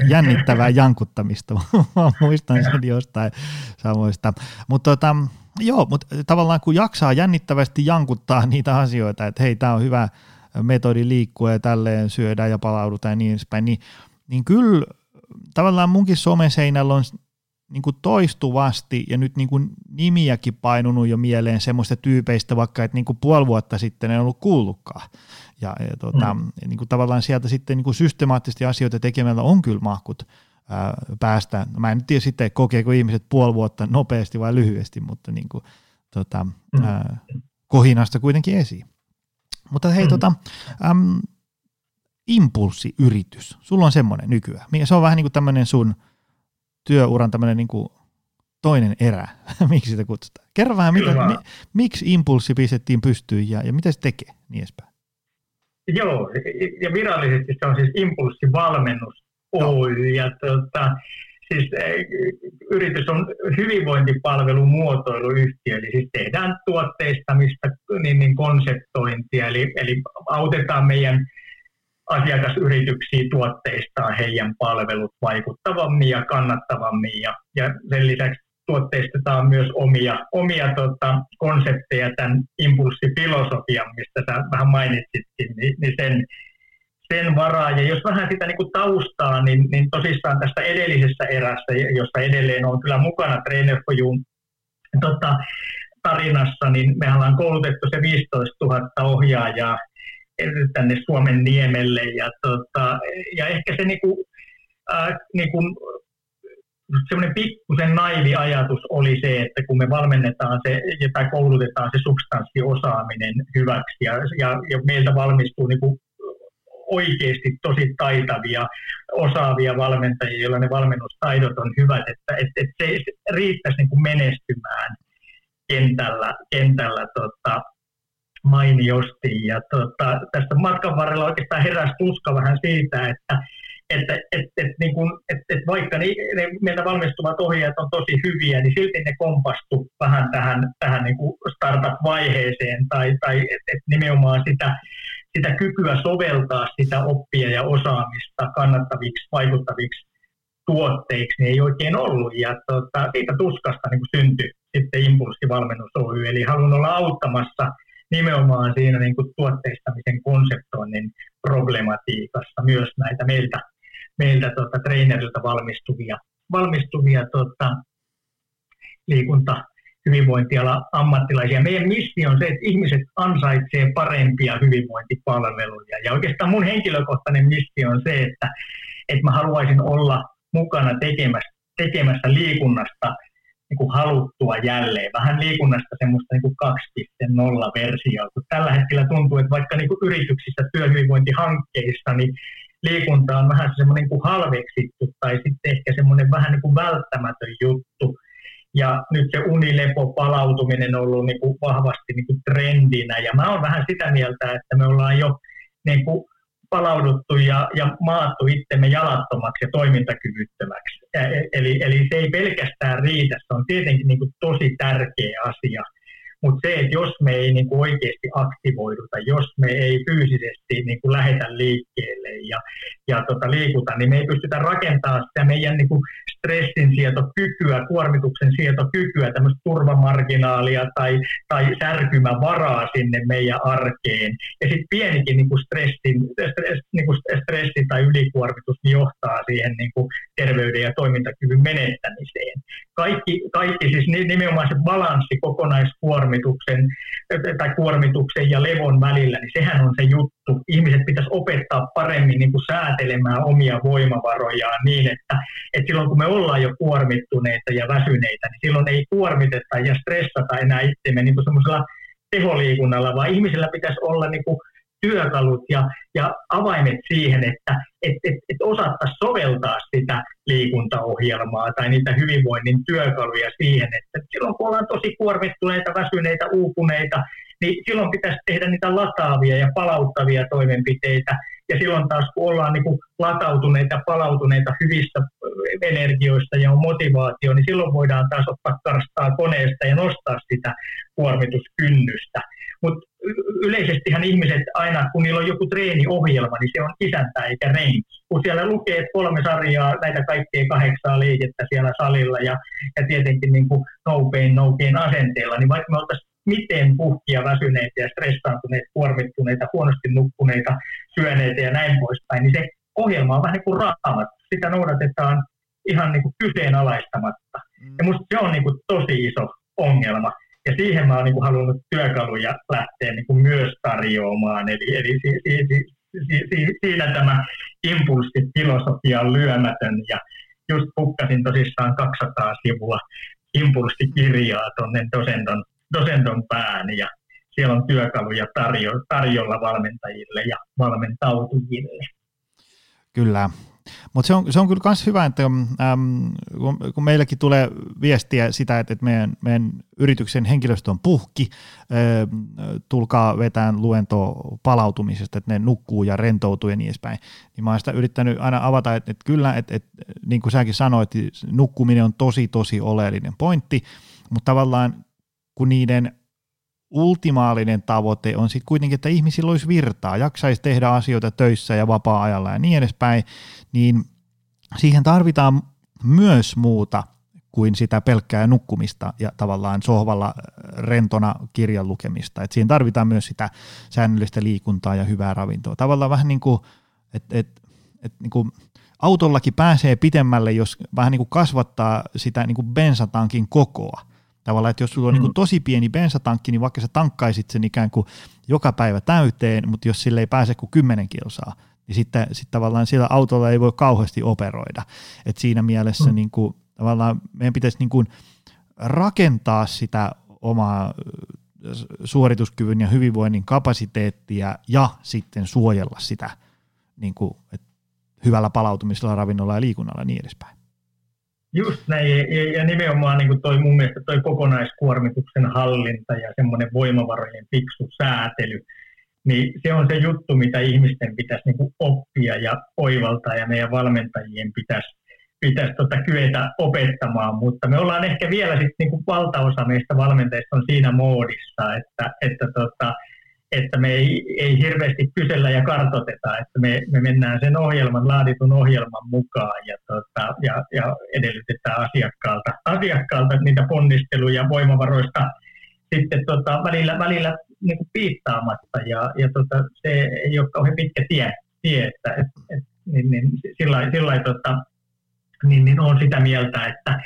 jännittävää jankuttamista, mä muistan sen jostain samoista. Mutta tota, joo, mutta tavallaan kun jaksaa jännittävästi jankuttaa niitä asioita, että hei, tämä on hyvä metodi liikkua ja tälleen syödään ja palaudutaan ja niin edespäin, niin, niin kyllä tavallaan munkin someseinällä on niin kuin toistuvasti ja nyt niin kuin nimiäkin painunut jo mieleen semmoista tyypeistä, vaikka että niin kuin puoli vuotta sitten en ollut kuullutkaan. Ja, ja tota, mm. niin kuin tavallaan sieltä sitten niin kuin systemaattisesti asioita tekemällä on kyllä mahkut ää, päästä. Mä en tiedä sitten, kokeeko ihmiset puoli vuotta nopeasti vai lyhyesti, mutta niin kuin, tota, mm. ää, kohinasta kuitenkin esiin. Mutta hei, mm. tota, äm, impulssiyritys. Sulla on semmoinen nykyään. Se on vähän niin kuin tämmöinen sun työuran tämmöinen niin kuin toinen erä, miksi sitä kutsutaan. Kerro vähän, mitä, mi, miksi impulssi pistettiin pystyyn ja, ja mitä se tekee, niin edespäin. Joo, ja virallisesti se on siis impulssivalmennus Oy, ja tuota, siis e, yritys on hyvinvointipalvelun muotoiluyhtiö, eli siis tehdään tuotteistamista, niin, niin konseptointia, eli, eli autetaan meidän asiakasyrityksiä tuotteistaa heidän palvelut vaikuttavammin ja kannattavammin, ja, ja sen lisäksi tuotteistetaan myös omia, omia tota, konsepteja tämän impulssifilosofian, mistä sä vähän mainitsitkin, niin, niin sen, sen varaa. Ja jos vähän sitä niin kuin taustaa, niin, niin tosissaan tästä edellisessä erässä, jossa edelleen on kyllä mukana Trainer for You, tota, tarinassa, niin me ollaan koulutettu se 15 000 ohjaajaa tänne Suomen niemelle. Ja, tota, ja ehkä se niin kuin, äh, niin kuin semmoinen pikkusen naivi ajatus oli se, että kun me valmennetaan se tai koulutetaan se substanssiosaaminen hyväksi ja, ja, ja meiltä valmistuu niin kuin oikeasti tosi taitavia, osaavia valmentajia, joilla ne valmennustaidot on hyvät, että, että, että se riittäisi niin kuin menestymään kentällä, kentällä tota, mainiosti. Ja tota, tästä matkan varrella oikeastaan heräsi tuska vähän siitä, että että et, et, niin kun, et, et vaikka ne, ne meiltä valmistuvat ohjaajat on tosi hyviä, niin silti ne kompastu vähän tähän, tähän niin startup-vaiheeseen tai, tai et, et nimenomaan sitä, sitä kykyä soveltaa sitä oppia ja osaamista kannattaviksi, vaikuttaviksi tuotteiksi niin ei oikein ollut. Ja tota, siitä tuskasta niin syntyi sitten Impulssivalmennus Oy, eli haluan olla auttamassa nimenomaan siinä niin kuin tuotteistamisen konseptoinnin problematiikassa myös näitä meiltä meiltä tota, trainerilta valmistuvia, valmistuvia tota, liikunta hyvinvointiala ammattilaisia. Meidän missio on se, että ihmiset ansaitsee parempia hyvinvointipalveluja. Ja oikeastaan mun henkilökohtainen missio on se, että, että mä haluaisin olla mukana tekemässä, tekemässä liikunnasta niin kuin haluttua jälleen. Vähän liikunnasta semmoista niin kuin 2.0 versiota. Kun tällä hetkellä tuntuu, että vaikka niin kuin yrityksissä työhyvinvointihankkeissa, niin liikunta on vähän semmoinen kuin halveksittu tai sitten ehkä semmoinen vähän niin kuin välttämätön juttu. Ja nyt se unilepo palautuminen on ollut niin kuin vahvasti niin kuin trendinä. Ja mä oon vähän sitä mieltä, että me ollaan jo niin kuin palauduttu ja, ja maattu itsemme jalattomaksi ja toimintakyvyttömäksi. Eli, eli se ei pelkästään riitä, se on tietenkin niin kuin tosi tärkeä asia – mutta se, että jos me ei niin kuin oikeasti aktivoiduta, jos me ei fyysisesti niin kuin lähetä liikkeelle ja, ja tota, liikuta, niin me ei pystytä rakentamaan sitä meidän niin kuin stressin sietokykyä, kuormituksen sietokykyä, tämmöistä turvamarginaalia tai, tai särkymävaraa sinne meidän arkeen. Ja sitten pienikin niin kuin stressin, stress, niin kuin stressi tai ylikuormitus niin johtaa siihen niin kuin terveyden ja toimintakyvyn menettämiseen. Kaikki, kaikki siis nimenomaan se balanssi kokonaiskuormitus kuormituksen, tai kuormituksen ja levon välillä, niin sehän on se juttu. Ihmiset pitäisi opettaa paremmin niin kuin säätelemään omia voimavarojaan niin, että, että silloin kun me ollaan jo kuormittuneita ja väsyneitä, niin silloin ei kuormiteta ja stressata enää itsemme niin semmoisella teholiikunnalla, vaan ihmisillä pitäisi olla niin kuin työkalut ja, ja avaimet siihen, että et, et, et osattaisiin soveltaa sitä liikuntaohjelmaa tai niitä hyvinvoinnin työkaluja siihen, että silloin kun ollaan tosi kuormittuneita, väsyneitä, uupuneita, niin silloin pitäisi tehdä niitä lataavia ja palauttavia toimenpiteitä. Ja silloin taas kun ollaan niin kuin latautuneita, palautuneita hyvistä energioista ja on motivaatio, niin silloin voidaan taas ottaa karstaa koneesta ja nostaa sitä kuormituskynnystä. Mutta yleisestihan ihmiset aina, kun niillä on joku treeniohjelma, niin se on isäntä eikä renki. Kun siellä lukee kolme sarjaa, näitä kaikkea kahdeksaa liikettä siellä salilla ja, ja tietenkin niin kuin no pain, no gain asenteella, niin vaikka me oltaisiin miten puhkia, väsyneitä ja stressaantuneita, kuormittuneita, huonosti nukkuneita, syöneitä ja näin poispäin, niin se ohjelma on vähän niin kuin raamat. Sitä noudatetaan ihan niin kuin kyseenalaistamatta. Ja mm. musta se on niin kuin tosi iso ongelma. Ja siihen mä oon niin kuin halunnut työkaluja lähteä niin kuin myös tarjoamaan. Eli, eli si, si, si, si, si, siinä tämä impulssifilosofia on lyömätön. Ja just pukkasin tosissaan 200 sivua impulssikirjaa tuonne dosenton, dosenton pään. Ja siellä on työkaluja tarjo, tarjolla valmentajille ja valmentautujille. Kyllä, Mutta se on, se on kyllä myös hyvä, että äm, kun, kun meilläkin tulee viestiä sitä, että, että meidän, meidän yrityksen henkilöstö on puhki, ää, tulkaa vetään luento palautumisesta, että ne nukkuu ja rentoutuu ja niin edespäin, niin mä oon sitä yrittänyt aina avata, että, että kyllä, että, että niin kuin säkin sanoit, nukkuminen on tosi tosi oleellinen pointti, mutta tavallaan kun niiden ultimaalinen tavoite on sitten kuitenkin, että ihmisillä olisi virtaa, jaksaisi tehdä asioita töissä ja vapaa-ajalla ja niin edespäin, niin siihen tarvitaan myös muuta kuin sitä pelkkää nukkumista ja tavallaan sohvalla rentona kirjan lukemista. Et siihen tarvitaan myös sitä säännöllistä liikuntaa ja hyvää ravintoa. Tavallaan vähän niin kuin, että et, et niin kuin autollakin pääsee pitemmälle, jos vähän niin kuin kasvattaa sitä niin kuin bensatankin kokoa – Tavallaan, että jos sulla on mm. niin tosi pieni bensatankki, niin vaikka sä tankkaisit sen ikään kuin joka päivä täyteen, mutta jos sille ei pääse kuin 10 kilsaa, niin sitten sit tavallaan sillä autolla ei voi kauheasti operoida. Et siinä mielessä mm. niin kuin, tavallaan meidän pitäisi niin kuin rakentaa sitä omaa suorituskyvyn ja hyvinvoinnin kapasiteettia ja sitten suojella sitä niin kuin, että hyvällä palautumisella, ravinnolla ja liikunnalla ja niin edespäin. Just näin, ja, ja nimenomaan niin toi, mun mielestä toi kokonaiskuormituksen hallinta ja semmoinen voimavarojen fiksu säätely, niin se on se juttu, mitä ihmisten pitäisi niin oppia ja oivaltaa, ja meidän valmentajien pitäisi, pitäisi tota kyetä opettamaan, mutta me ollaan ehkä vielä sitten niin valtaosa meistä valmentajista on siinä moodissa, että, että tota, että me ei, ei hirveästi kysellä ja kartoteta, että me, me mennään sen ohjelman, laaditun ohjelman mukaan ja, tota, ja, ja edellytetään asiakkaalta, asiakkaalta niitä ponnisteluja voimavaroista sitten tota, välillä, välillä niin kuin piittaamatta ja, ja tota, se ei ole kauhean pitkä tie, tie että et, et, niin, niin, sillä, sillä tota, niin, niin on sitä mieltä, että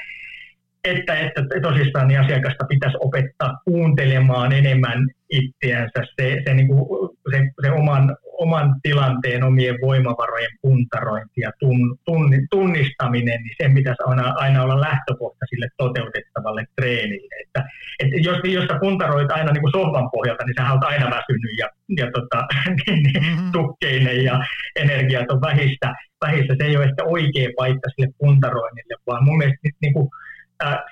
että, että tosissaan niin asiakasta pitäisi opettaa kuuntelemaan enemmän itseänsä, se, se, niin kuin, se, se oman, oman tilanteen, omien voimavarojen puntarointi ja tun, tun, tunnistaminen, niin sen pitäisi aina, aina olla lähtökohta sille toteutettavalle treenille. Että, että jos, jos sä puntaroit aina niin kuin sohvan pohjalta, niin sä oot aina väsynyt ja, ja tota, niin, niin, mm-hmm. tukkeinen ja energiat on vähistä, vähistä. Se ei ole ehkä oikea paikka sille puntaroinnille, vaan mun mielestä niin kuin,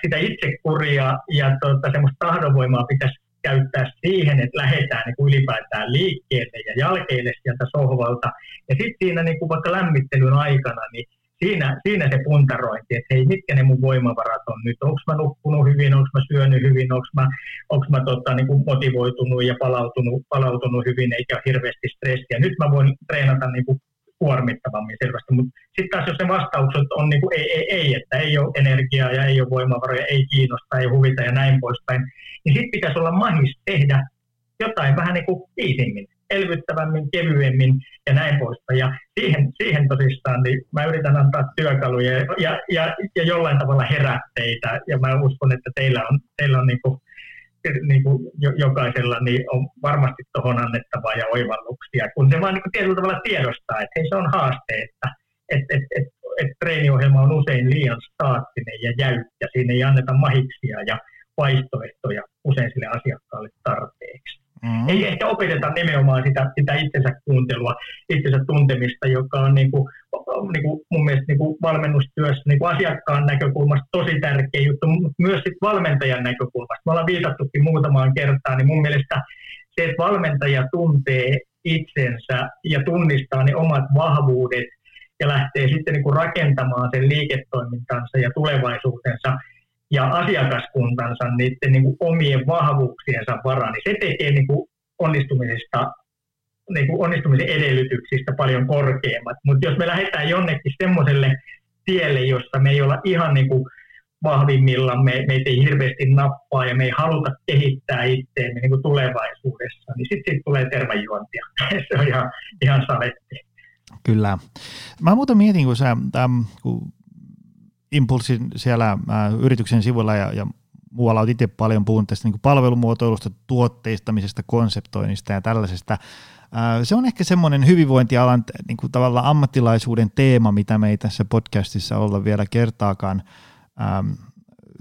sitä itsekuria ja tuota, semmoista tahdonvoimaa pitäisi käyttää siihen, että lähdetään niin kuin ylipäätään liikkeelle ja jälkeille sieltä sohvalta. Ja sitten siinä niin kuin vaikka lämmittelyn aikana, niin siinä, siinä se puntarointi, että hei, mitkä ne mun voimavarat on nyt, onko mä nukkunut hyvin, onko mä syönyt hyvin, onko mä, onks mä tota, niin kuin motivoitunut ja palautunut, palautunut hyvin, eikä ole hirveästi stressiä. Nyt mä voin treenata niin kuin kuormittavammin selvästi. Mutta sitten taas jos se vastaukset on niin kuin ei, ei, ei, että ei ole energiaa ja ei ole voimavaroja, ei kiinnosta, ei huvita ja näin poispäin, niin sitten pitäisi olla mahis tehdä jotain vähän niin kuin iisimmin, elvyttävämmin, kevyemmin ja näin poispäin. Ja siihen, siihen tosissaan niin mä yritän antaa työkaluja ja, ja, ja jollain tavalla herätteitä ja mä uskon, että teillä on, teillä on niin kuin niin kuin jokaisella niin on varmasti tuohon annettavaa ja oivalluksia, kun se vaan niin kuin tietyllä tavalla tiedostaa, että hei, se on haaste, että et, et, et, et treeniohjelma on usein liian staattinen ja jäykkä, siinä ei anneta mahiksia ja vaihtoehtoja usein sille asiakkaalle tarpeeksi. Mm-hmm. Ei ehkä opeteta nimenomaan sitä, sitä itsensä kuuntelua, itsensä tuntemista, joka on niin kuin, niin kuin mun mielestä niin kuin valmennustyössä niin kuin asiakkaan näkökulmasta tosi tärkeä juttu, mutta myös sit valmentajan näkökulmasta. Me ollaan viitattukin muutamaan kertaan, niin mun mielestä se, että valmentaja tuntee itsensä ja tunnistaa ne omat vahvuudet ja lähtee sitten niin kuin rakentamaan sen liiketoimintansa ja tulevaisuutensa ja asiakaskuntansa niiden niin kuin omien vahvuuksiensa varaan, niin se tekee niin kuin onnistumisesta niin kuin onnistumisen edellytyksistä paljon korkeammat. Mutta jos me lähdetään jonnekin semmoiselle tielle, jossa me ei olla ihan niin kuin vahvimmilla, me, meitä ei hirveästi nappaa ja me ei haluta kehittää itseämme niin kuin tulevaisuudessa, niin sitten sit tulee tervajuontia. Se on ihan, ihan saletti. Kyllä. Mä muuten mietin, kun sä, täm, kun Impulsin siellä ä, yrityksen sivuilla ja, ja muualla olet itse paljon puhunut tästä niin palvelumuotoilusta, tuotteistamisesta, konseptoinnista ja tällaisesta. Se on ehkä semmoinen hyvinvointialan niin kuin tavallaan ammattilaisuuden teema, mitä me ei tässä podcastissa olla vielä kertaakaan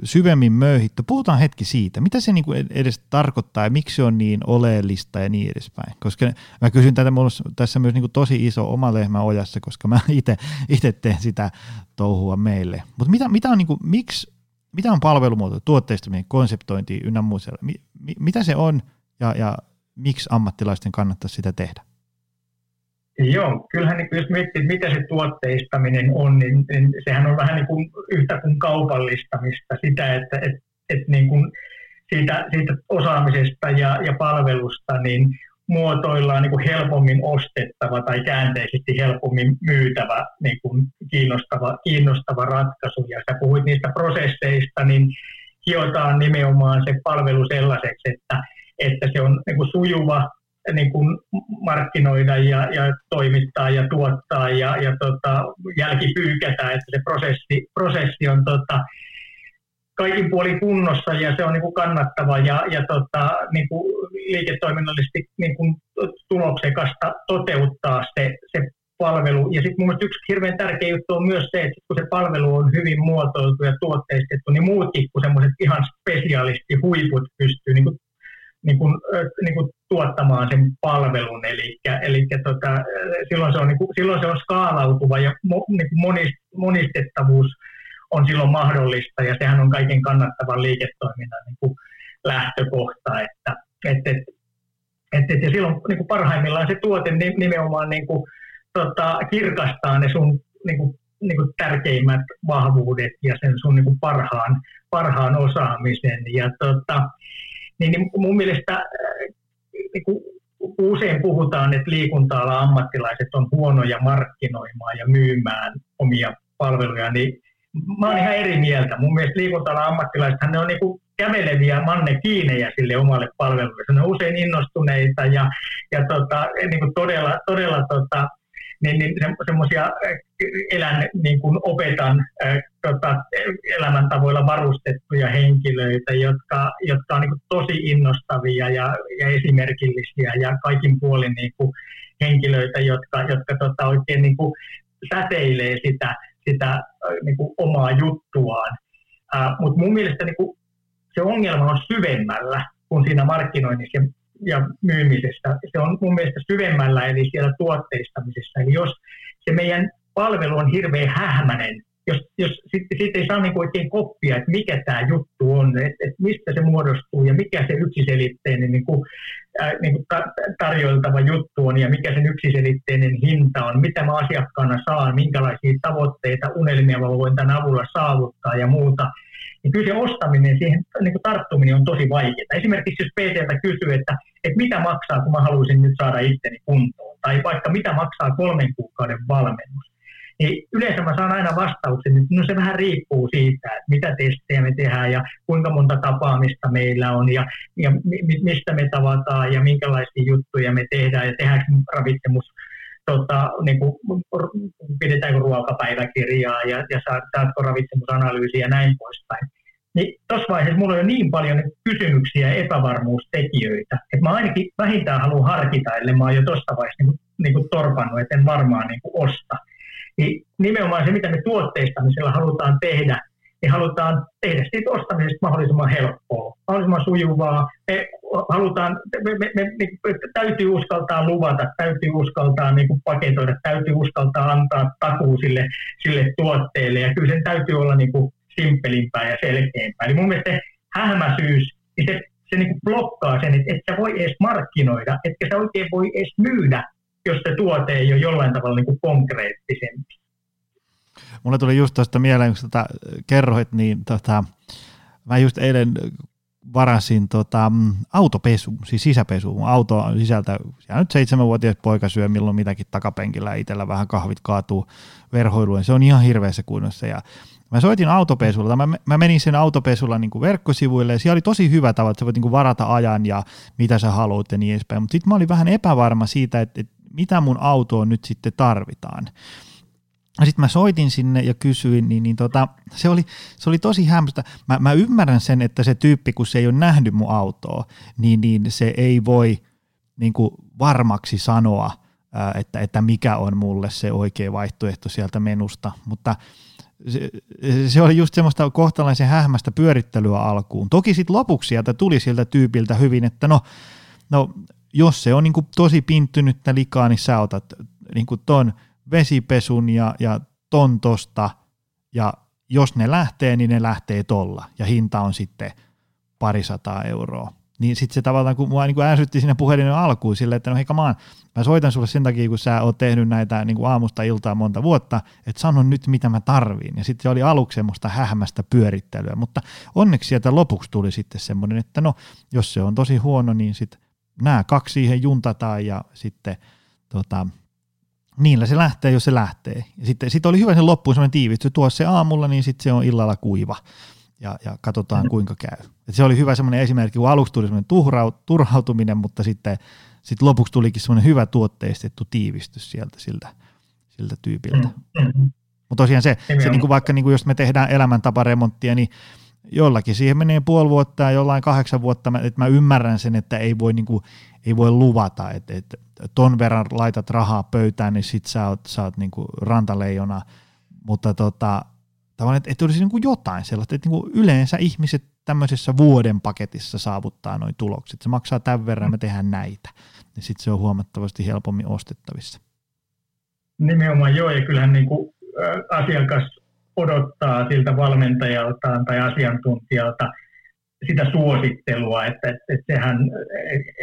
syvemmin möyhitty. Puhutaan hetki siitä, mitä se niin kuin edes tarkoittaa ja miksi se on niin oleellista ja niin edespäin. Koska mä kysyn tätä, mulla tässä myös niin kuin tosi iso oma lehmä ojassa, koska mä itse teen sitä touhua meille. Mutta mitä, mitä on, niin kuin, miksi, mitä on palvelumuoto, tuotteistaminen, konseptointi ynnä muuta? Mi, mi, mitä se on ja, ja miksi ammattilaisten kannattaisi sitä tehdä? Joo, kyllähän niin, jos miettii, mitä se tuotteistaminen on, niin, niin sehän on vähän niin kuin yhtä kuin kaupallistamista, sitä, että et, et niin kuin siitä, siitä osaamisesta ja, ja palvelusta niin muotoillaan niin kuin helpommin ostettava tai käänteisesti helpommin myytävä niin kuin kiinnostava, kiinnostava ratkaisu. Ja sä puhuit niistä prosesseista, niin hiotaan nimenomaan se palvelu sellaiseksi, että, että se on niin kuin sujuva, niin kuin markkinoida ja, ja toimittaa ja tuottaa ja, ja tota, jälkipyykätä, että se prosessi, prosessi on tota, kaikin puolin kunnossa ja se on niin kuin kannattava ja, ja tota, niin kuin liiketoiminnallisesti niin kuin tuloksekasta toteuttaa se, se palvelu. Ja sitten mun yksi hirveän tärkeä juttu on myös se, että kun se palvelu on hyvin muotoiltu ja tuotteistettu, niin muutkin kuin semmoiset ihan spesiaalisti huiput pystyy niin kuin niin kuin, niin kuin tuottamaan sen palvelun. Eli, eli tota, silloin, se on, niin kuin, silloin se on skaalautuva ja mo, niin kuin monist, monistettavuus on silloin mahdollista ja sehän on kaiken kannattavan liiketoiminnan niin kuin lähtökohta. Että, et, et, et, et, ja silloin niin kuin parhaimmillaan se tuote nimenomaan niin kuin, tota, kirkastaa ne sun niin kuin, niin kuin tärkeimmät vahvuudet ja sen sun niin kuin parhaan, parhaan osaamisen. Ja tota, niin, niin mun mielestä äh, niin usein puhutaan, että liikunta ammattilaiset on huonoja markkinoimaan ja myymään omia palveluja, niin mä oon ihan eri mieltä. Mun mielestä liikunta ammattilaiset, ne on niin kuin käveleviä mannekiinejä sille omalle palvelulle. Ne on usein innostuneita ja, ja tota, niin kuin todella, todella tota, niin, niin se, semmoisia äh, elän, niin kuin opetan äh, tota, elämäntavoilla varustettuja henkilöitä, jotka, jotka on niin kuin tosi innostavia ja, ja esimerkillisiä ja kaikin puolin niin kuin henkilöitä, jotka, jotka tota, oikein niin kuin säteilee sitä, sitä äh, niin kuin omaa juttuaan. Mutta mun mielestä niin kuin se ongelma on syvemmällä kuin siinä markkinoinnissa ja myymisessä. Se on mun mielestä syvemmällä, eli siellä tuotteistamisessa. Eli jos se meidän palvelu on hirveän hähmäinen, jos, jos sitten siitä ei saa niin oikein koppia, että mikä tämä juttu on, että, että mistä se muodostuu ja mikä se yksiselitteinen niin kuin, äh, niin kuin tarjoiltava juttu on ja mikä sen yksiselitteinen hinta on, mitä mä asiakkaana saan, minkälaisia tavoitteita, unelmia mä voin tämän avulla saavuttaa ja muuta – niin kyllä se ostaminen, siihen niin kuin tarttuminen on tosi vaikeaa. Esimerkiksi jos PTltä kysyy, että, että mitä maksaa, kun mä haluaisin nyt saada itteni kuntoon, tai vaikka mitä maksaa kolmen kuukauden valmennus, niin yleensä mä saan aina vastauksen, että no se vähän riippuu siitä, että mitä testejä me tehdään ja kuinka monta tapaamista meillä on ja, ja mistä me tavataan ja minkälaisia juttuja me tehdään ja tehdäänkö ravitsemus tota, niin kuin, pidetäänkö ruokapäiväkirjaa ja, ja saatko ravitsemusanalyysiä ja näin poispäin. Niin tuossa vaiheessa mulla on jo niin paljon kysymyksiä ja epävarmuustekijöitä, että mä ainakin vähintään haluan harkita, ellei mä oon jo tuosta vaiheessa niin niin kuin torpannut, että en varmaan niin kuin osta. Niin nimenomaan se, mitä me tuotteistamisella halutaan tehdä, niin halutaan tehdä siitä ostamisesta mahdollisimman helppoa, mahdollisimman sujuvaa. Me halutaan, me, me, me, me, täytyy uskaltaa luvata, täytyy uskaltaa niin kuin paketoida, täytyy uskaltaa antaa takuu sille, sille tuotteelle ja kyllä sen täytyy olla niin kuin simppelimpää ja selkeämpää. Eli mun mielestä se hämäsyys, niin se, se niin blokkaa sen, että et sä voi edes markkinoida, etkä sä oikein voi edes myydä, jos se tuote ei ole jollain tavalla niin konkreettisempi. Mulle tuli just tuosta mieleen, kun tota kerroit, niin tota, mä just eilen varasin tota, autopesu, siis sisäpesu. Mun auto sisältä, siellä nyt seitsemänvuotias poika syö milloin mitäkin takapenkillä itsellä vähän kahvit kaatuu verhoiluun. Se on ihan hirveässä kunnossa ja Mä soitin autopesulla, mä, mä menin sen autopesulla niin kuin verkkosivuille ja siellä oli tosi hyvä tava, että sä voit niin kuin varata ajan ja mitä sä haluat ja niin edespäin. Mutta sitten mä olin vähän epävarma siitä, että, että mitä mun autoon nyt sitten tarvitaan. Sitten mä soitin sinne ja kysyin, niin, niin tota, se, oli, se oli tosi hämmästä. Mä, mä ymmärrän sen, että se tyyppi, kun se ei ole nähnyt mun autoa, niin, niin se ei voi niin kuin varmaksi sanoa, että, että mikä on mulle se oikea vaihtoehto sieltä menusta. Mutta se, se oli just semmoista kohtalaisen hähmästä pyörittelyä alkuun. Toki sitten lopuksi sieltä tuli siltä tyypiltä hyvin, että no, no jos se on niin kuin tosi pinttynyttä likaa, niin sä otat niin kuin ton vesipesun ja, ja ton tosta, ja jos ne lähtee, niin ne lähtee tolla, ja hinta on sitten parisataa euroa. Niin sitten se tavallaan, kun mua niin kuin ärsytti siinä puhelinen alkuun silleen, että no hei maan, mä soitan sulle sen takia, kun sä oot tehnyt näitä niin kuin aamusta iltaa monta vuotta, että sano nyt mitä mä tarviin. Ja sitten se oli aluksi semmoista hähmästä pyörittelyä, mutta onneksi sieltä lopuksi tuli sitten semmoinen, että no jos se on tosi huono, niin sitten nämä kaksi siihen juntataan ja sitten tota, niillä se lähtee, jos se lähtee. Ja sitten sit oli hyvä sen loppuun semmoinen tiivistys, tuo se aamulla, niin sitten se on illalla kuiva ja, ja katsotaan kuinka käy. Et se oli hyvä semmoinen esimerkki, kun aluksi tuli semmoinen turhautuminen, mutta sitten sit lopuksi tulikin semmoinen hyvä tuotteistettu tiivistys sieltä siltä, siltä tyypiltä. Mutta tosiaan se, se niin kuin vaikka niin kuin jos me tehdään elämäntaparemonttia, niin jollakin siihen menee puoli vuotta ja jollain kahdeksan vuotta, että mä ymmärrän sen, että ei voi, niin kuin, ei voi luvata, että, että ton verran laitat rahaa pöytään, niin sit sä oot, sä oot niin kuin rantaleijona, mutta tota, tavallaan, että, että olisi niin kuin jotain sellaista, että niin kuin yleensä ihmiset tämmöisessä vuoden paketissa saavuttaa noin tulokset. Se maksaa tämän verran, me tehdään näitä. Niin sitten se on huomattavasti helpommin ostettavissa. Nimenomaan joo, ja kyllähän niin kuin, asiakas odottaa siltä valmentajaltaan tai asiantuntijalta sitä suosittelua, että, että, että, sehän,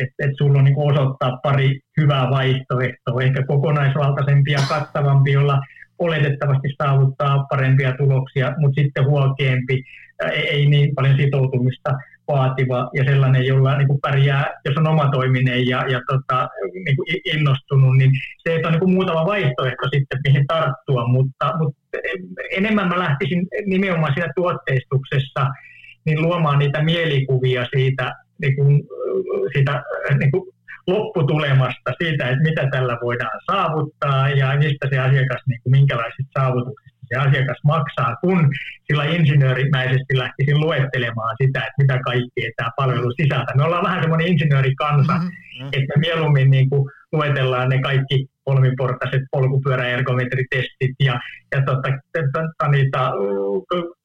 että, että sulla on niin osoittaa pari hyvää vaihtoehtoa, ehkä kokonaisvaltaisempi ja kattavampi, jolla oletettavasti saavuttaa parempia tuloksia, mutta sitten huokeampi, ei niin paljon sitoutumista vaativa ja sellainen, jolla niin kuin pärjää, jos on omatoiminen ja, ja tota, niin kuin innostunut, niin se, on niin kuin muutama vaihtoehto sitten, mihin tarttua, mutta, mutta enemmän mä lähtisin nimenomaan siinä tuotteistuksessa niin luomaan niitä mielikuvia siitä, niin kuin, siitä niin kuin lopputulemasta, siitä, että mitä tällä voidaan saavuttaa ja mistä se asiakas, niin kuin, minkälaiset saavutukset se asiakas maksaa, kun sillä insinöörimäisesti lähtisin luettelemaan sitä, että mitä kaikkea tämä palvelu sisältää. Me ollaan vähän semmoinen insinöörikansa, mm-hmm. että me mieluummin niin kuin luetellaan ne kaikki kolmiportaiset polkupyöräergometritestit ja, ja tota, niitä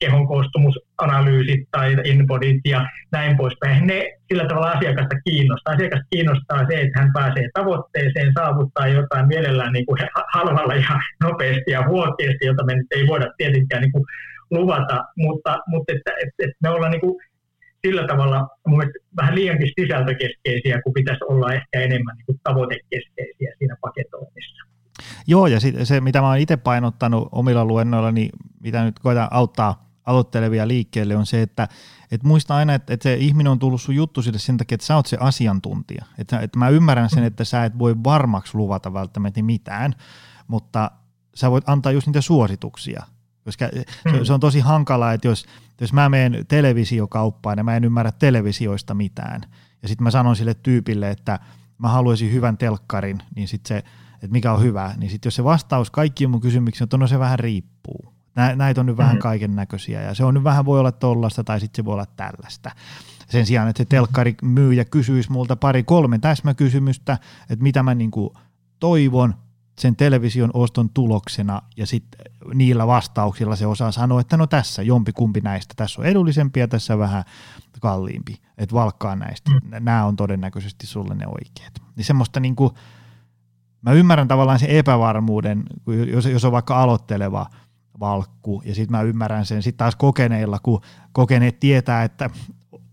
kehon koostumusanalyysit tai inbodit ja näin poispäin. Ne sillä tavalla asiakasta kiinnostaa. Asiakas kiinnostaa se, että hän pääsee tavoitteeseen, saavuttaa jotain mielellään niin kuin halvalla ja nopeasti ja huokeasti, jota me nyt ei voida tietenkään niin kuin luvata, mutta, mutta että, että, että me ollaan niin kuin sillä tavalla vähän liiankin sisältökeskeisiä, kun pitäisi olla ehkä enemmän niin kuin tavoitekeskeisiä siinä paketoinnissa. Joo, ja se, mitä mä oon itse painottanut omilla luennoilla, niin mitä nyt koitan auttaa aloittelevia liikkeelle, on se, että et muista aina, että, että se ihminen on tullut sun juttu sille sen takia, että sä oot se asiantuntija. Että, että mä ymmärrän sen, että sä et voi varmaksi luvata välttämättä mitään, mutta sä voit antaa just niitä suosituksia – koska se, se on tosi hankalaa, että jos, jos mä menen televisiokauppaan ja mä en ymmärrä televisioista mitään, ja sitten mä sanon sille tyypille, että mä haluaisin hyvän telkkarin, niin sitten se, että mikä on hyvä, niin sitten jos se vastaus kaikkiin mun kysymyksiin on, että no se vähän riippuu. Näitä on nyt vähän mm-hmm. kaiken näköisiä ja se on nyt vähän voi olla tollasta tai sitten se voi olla tällaista. Sen sijaan, että se telkkari myyjä kysyisi multa pari kolme täsmäkysymystä, että mitä mä niinku toivon, sen television oston tuloksena ja sitten niillä vastauksilla se osaa sanoa, että no tässä jompi kumpi näistä, tässä on edullisempi ja tässä vähän kalliimpi, että valkkaa näistä, mm. nämä on todennäköisesti sulle ne oikeat. Niin semmoista niin kuin, mä ymmärrän tavallaan sen epävarmuuden, jos, jos on vaikka aloitteleva valkku, ja sitten mä ymmärrän sen sitten taas kokeneilla, kun kokeneet tietää, että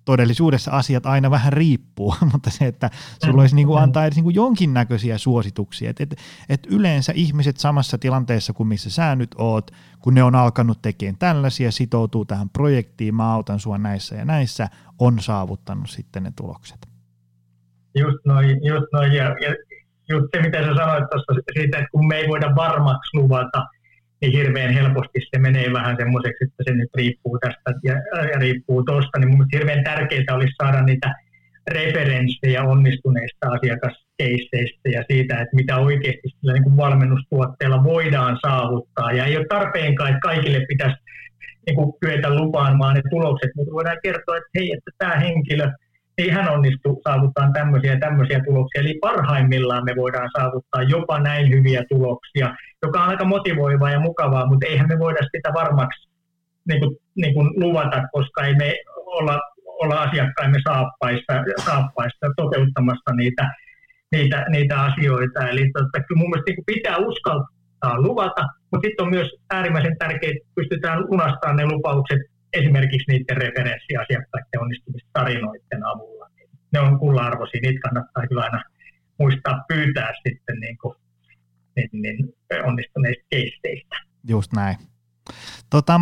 todellisuudessa asiat aina vähän riippuu, mutta se, että sulla olisi niin kuin antaa edes niin kuin jonkinnäköisiä suosituksia. Et, et, et yleensä ihmiset samassa tilanteessa kuin missä sä nyt oot, kun ne on alkanut tekemään tällaisia, sitoutuu tähän projektiin, mä autan sua näissä ja näissä, on saavuttanut sitten ne tulokset. Just noin, just noin. Ja, ja just se, mitä sä sanoit tuosta siitä, että kun me ei voida varmaksi luvata, niin hirveän helposti se menee vähän semmoiseksi, että se nyt riippuu tästä ja, ja riippuu tuosta, niin mun hirveän tärkeää olisi saada niitä referenssejä onnistuneista asiakaskeisseistä ja siitä, että mitä oikeasti sillä niin kuin valmennustuotteella voidaan saavuttaa. Ja ei ole tarpeenkaan, että kaikille pitäisi niin kuin kyetä lupaamaan ne tulokset, mutta voidaan kertoa, että hei, että tämä henkilö hän onnistuu saavuttaa tämmöisiä ja tämmöisiä tuloksia. Eli parhaimmillaan me voidaan saavuttaa jopa näin hyviä tuloksia, joka on aika motivoivaa ja mukavaa, mutta eihän me voida sitä varmaksi niin kuin, niin kuin luvata, koska ei me olla, olla asiakkaimme saappaista, saappaista toteuttamassa niitä, niitä, niitä asioita. Eli totta, kyllä mun mielestä niin pitää uskaltaa luvata, mutta sitten on myös äärimmäisen tärkeää, että pystytään lunastamaan ne lupaukset esimerkiksi niiden referenssiasiakkaiden onnistumistarinoiden avulla. Niin ne on kulla-arvoisia, niitä kannattaa kyllä aina muistaa pyytää sitten niin kuin, niin, niin onnistuneista keisteistä. Just näin. Tota,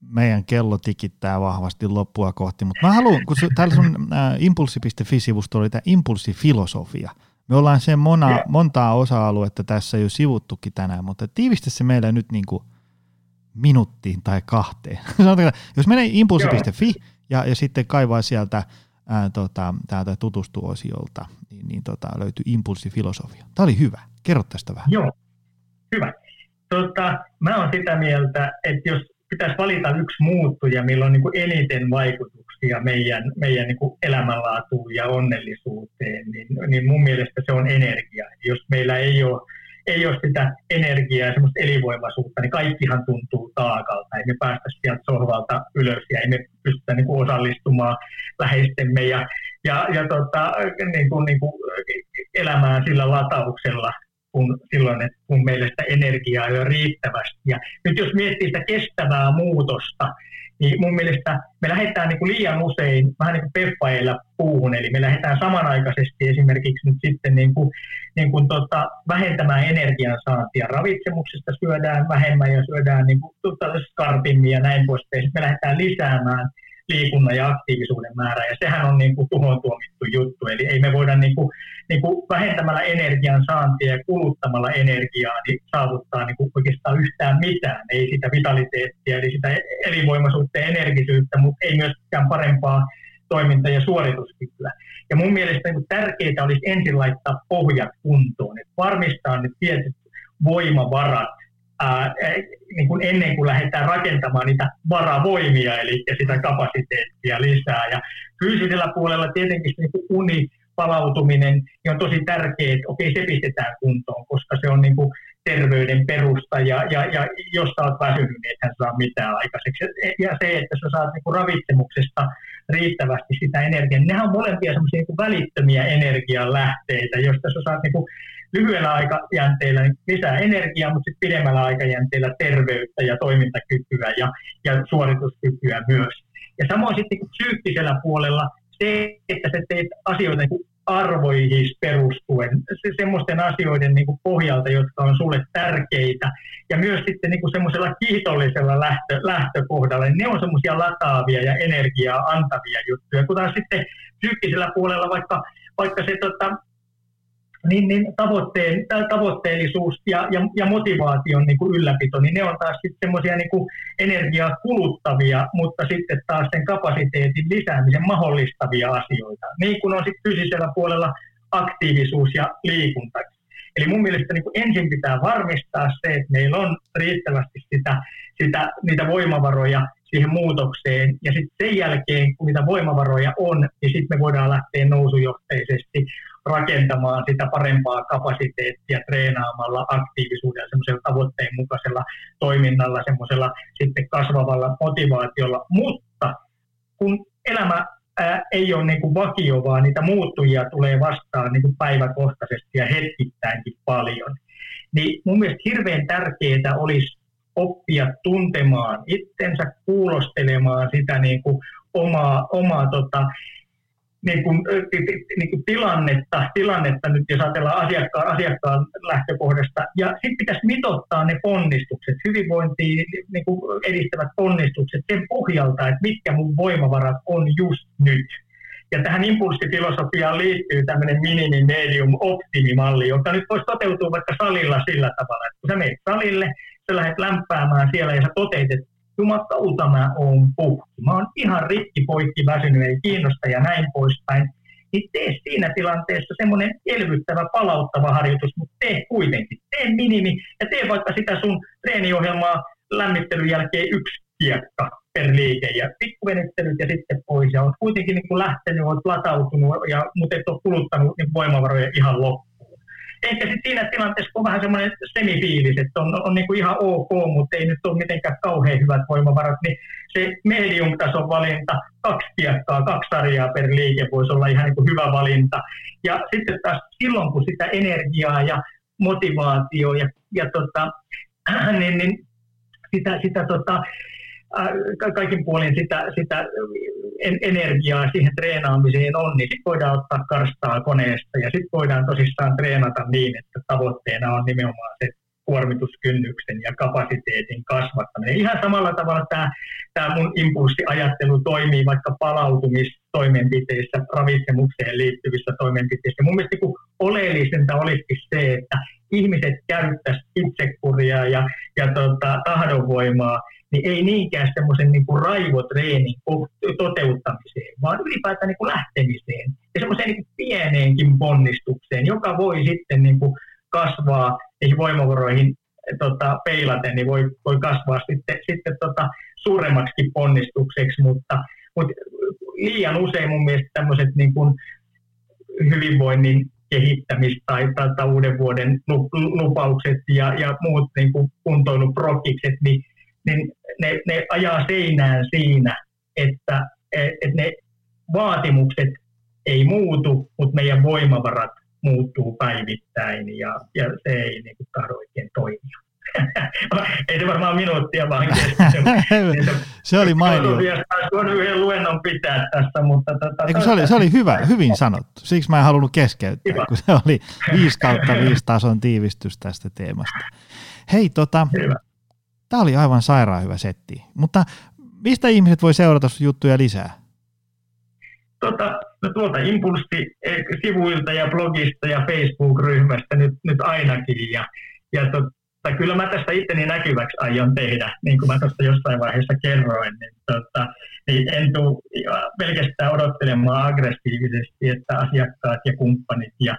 meidän kello tikittää vahvasti loppua kohti, mutta mä haluan, kun täällä sun äh, impulssi.fi-sivusto oli tämä impulssifilosofia. Me ollaan sen mona, montaa osa-aluetta tässä jo sivuttukin tänään, mutta tiivistä se meille nyt niin kuin minuuttiin tai kahteen. Jos menee impulssi.fi ja, ja sitten kaivaa sieltä ää, tota, täältä tutustuosiolta, niin, niin tota, löytyy impulssifilosofia. Tämä oli hyvä. Kerro tästä vähän. Joo, hyvä. Tota, mä olen sitä mieltä, että jos pitäisi valita yksi muuttuja, millä on niin kuin eniten vaikutuksia meidän, meidän niin kuin elämänlaatuun ja onnellisuuteen, niin, niin mun mielestä se on energia. Jos meillä ei ole, ei ole sitä energiaa ja semmoista elinvoimaisuutta, niin kaikkihan tuntuu taakalta. Ei me päästä sieltä sohvalta ylös ja ei me pystytä niin kuin osallistumaan läheistemme ja, ja, ja tota, niin kuin, niin kuin elämään sillä latauksella, kun silloin, että kun meillä sitä energiaa ei ole riittävästi. Ja nyt jos miettii sitä kestävää muutosta, niin mun mielestä me lähdetään niin kuin liian usein vähän niin kuin peffailla puuhun, eli me lähdetään samanaikaisesti esimerkiksi nyt sitten niin kuin, niin kuin tota, vähentämään energiansaantia. Ravitsemuksesta syödään vähemmän ja syödään niin kuin, tota, skarpimmin ja näin poispäin. Sitten me lähdetään lisäämään liikunnan ja aktiivisuuden määrä, ja sehän on niin kuin tuhon tuomittu juttu, eli ei me voida niin kuin, niin kuin vähentämällä energian saantia ja kuluttamalla energiaa niin saavuttaa niin kuin oikeastaan yhtään mitään, ei sitä vitaliteettia, eli sitä elinvoimaisuutta ja energisyyttä, mutta ei myöskään parempaa toiminta- ja suorituskykyä. Ja mun mielestä niin tärkeää olisi ensin laittaa pohjat kuntoon, että varmistaa ne tietyt voimavarat, ää, niin kuin ennen kuin lähdetään rakentamaan niitä varavoimia, eli sitä kapasiteettia lisää. Ja fyysisellä puolella tietenkin niin kuin uni, palautuminen niin on tosi tärkeää, että okei, se pistetään kuntoon, koska se on niin kuin terveyden perusta ja, ja, ja jos sä oot väsynyt, niin ethän saa mitään aikaiseksi. Ja se, että sä saat niin kuin ravitsemuksesta riittävästi sitä energiaa, niin nehän on molempia semmoisia niin välittömiä energialähteitä, joista sä saat niin kuin lyhyellä aikajänteellä lisää energiaa, mutta sitten pidemmällä aikajänteellä terveyttä ja toimintakykyä ja, ja suorituskykyä myös. Ja samoin sitten niin psyykkisellä puolella se, että sä teet asioita niin arvoihin perustuen, se, semmoisten asioiden niin kuin pohjalta, jotka on sulle tärkeitä, ja myös sitten niin kuin semmoisella kiitollisella lähtö, lähtökohdalla, niin ne on semmoisia lataavia ja energiaa antavia juttuja, kun taas sitten psyykkisellä puolella vaikka, vaikka se tota, niin, niin tavoitteen, tavoitteellisuus ja, ja, ja motivaation niin kuin ylläpito, niin ne on taas sitten semmoisia niin energiaa kuluttavia, mutta sitten taas sen kapasiteetin lisäämisen mahdollistavia asioita, niin kuin on sitten fyysisellä puolella aktiivisuus ja liikunta. Eli mun mielestä niin kuin ensin pitää varmistaa se, että meillä on riittävästi sitä, sitä, niitä voimavaroja siihen muutokseen. Ja sitten sen jälkeen, kun niitä voimavaroja on, niin sitten me voidaan lähteä nousujohteisesti rakentamaan sitä parempaa kapasiteettia treenaamalla, aktiivisuudella, semmoisella tavoitteen mukaisella toiminnalla, semmoisella sitten kasvavalla motivaatiolla. Mutta kun elämä ää, ei ole niin kuin vakio, vaan niitä muuttujia tulee vastaan niin kuin päiväkohtaisesti ja hetkittäinkin paljon, niin mun mielestä hirveän tärkeää olisi oppia tuntemaan itsensä, kuulostelemaan sitä niin kuin omaa, omaa tota, niin kuin, niin kuin tilannetta, tilannetta nyt, jos ajatellaan asiakkaan, asiakkaan lähtökohdasta. Ja sitten pitäisi mitottaa ne ponnistukset, hyvinvointiin niin kuin edistävät ponnistukset sen pohjalta, että mitkä mun voimavarat on just nyt. Ja tähän impulssifilosofiaan liittyy tämmöinen minimi, medium, optimimalli, joka nyt voisi toteutua vaikka salilla sillä tavalla, että kun sä menet salille, sä lähdet lämpäämään siellä ja sä toteet, että jumakauta mä oon puhki. Mä oon ihan rikki, poikki, väsynyt, ei kiinnosta ja näin poispäin. Niin tee siinä tilanteessa semmoinen elvyttävä, palauttava harjoitus, mutta tee kuitenkin. Tee minimi ja tee vaikka sitä sun treeniohjelmaa lämmittelyn jälkeen yksi kiekka per liike ja pikkuvenyttelyt ja sitten pois ja olet kuitenkin niin kuin lähtenyt, olet latautunut, ja, mutta et ole kuluttanut niin voimavaroja ihan loppuun. Ehkä sitten siinä tilanteessa on vähän semmoinen semifiilis, että on, on niin kuin ihan ok, mutta ei nyt ole mitenkään kauhean hyvät voimavarat, niin se medium-tason valinta, kaksi kiekkaa, kaksi sarjaa per liike voisi olla ihan niin kuin hyvä valinta. Ja sitten taas silloin, kun sitä energiaa ja motivaatio ja, ja tota, niin, niin sitä, sitä tota, kaikin puolin sitä, sitä energiaa siihen treenaamiseen on, niin sitten voidaan ottaa karstaa koneesta ja sitten voidaan tosissaan treenata niin, että tavoitteena on nimenomaan se kuormituskynnyksen ja kapasiteetin kasvattaminen. Ihan samalla tavalla tämä, tämä mun impulssiajattelu toimii vaikka palautumistoimenpiteissä, ravitsemukseen liittyvissä toimenpiteissä. Mun mielestä niin oleellisinta olisi se, että ihmiset käyttäisivät itsekuria ja, ja tota, tahdonvoimaa, niin ei niinkään semmoisen niin kuin raivotreenin toteuttamiseen, vaan ylipäätään niin kuin lähtemiseen ja semmoiseen niin pieneenkin ponnistukseen, joka voi sitten niin kuin kasvaa niihin voimavaroihin tota, peilaten, niin voi, voi kasvaa sitten, sitten tota, suuremmaksi ponnistukseksi, mutta, mutta liian usein mun mielestä tämmöiset niin kuin hyvinvoinnin kehittämistä tai, tai, tai uuden vuoden lupaukset ja, ja muut niin kuin kuntoiluprokikset, niin, niin ne, ne ajaa seinään siinä, että et ne vaatimukset ei muutu, mutta meidän voimavarat muuttuu päivittäin ja, ja se ei niin kuin, tahdo oikein toimia. ei se varmaan minuuttia vaan se oli mainio. Voin yhden luennon pitää tästä, mutta... Tota, Eikö, se, oli, se oli hyvä, hyvin sanottu. Siksi mä en halunnut keskeyttää, hyvä. kun se oli 5 kautta 5 tason tiivistys tästä teemasta. Hei, tota, tämä oli aivan sairaan hyvä setti, mutta mistä ihmiset voi seurata juttuja lisää? Tota, no tuolta Impulssi-sivuilta ja blogista ja Facebook-ryhmästä nyt, nyt ainakin. Ja, ja tota, kyllä mä tästä itteni näkyväksi aion tehdä, niin kuin mä tuosta jossain vaiheessa kerroin. Niin, tota, niin en tule pelkästään odottelemaan aggressiivisesti, että asiakkaat ja kumppanit ja,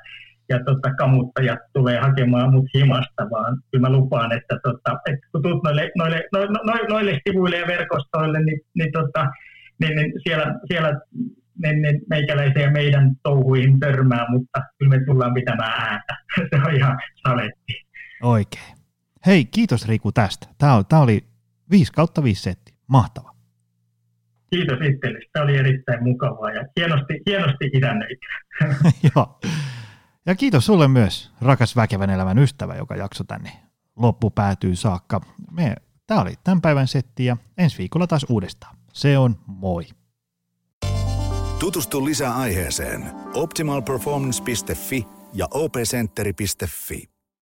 ja tota, kamuttajat tulee hakemaan mut himasta, vaan kyllä mä lupaan, että, tota, että kun tulet noille, noille, noille, noille sivuille ja verkostoille, niin, niin, tota, niin, niin siellä, siellä niin, niin meikäläisiä meidän touhuihin törmää, mutta kyllä me tullaan pitämään ääntä. Se on ihan saletti. Oikein. Hei, kiitos Riku tästä. Tämä, oli, tämä oli 5 kautta 5 setti. Mahtava. Kiitos itsellesi. Tämä oli erittäin mukavaa ja hienosti, hienosti idännöitä. Joo. Ja kiitos sulle myös, rakas väkevän elämän ystävä, joka jakso tänne loppu päätyy saakka. Me, tämä oli tämän päivän setti ja ensi viikolla taas uudestaan. Se on moi. Tutustu lisää aiheeseen optimalperformance.fi ja opcenteri.fi.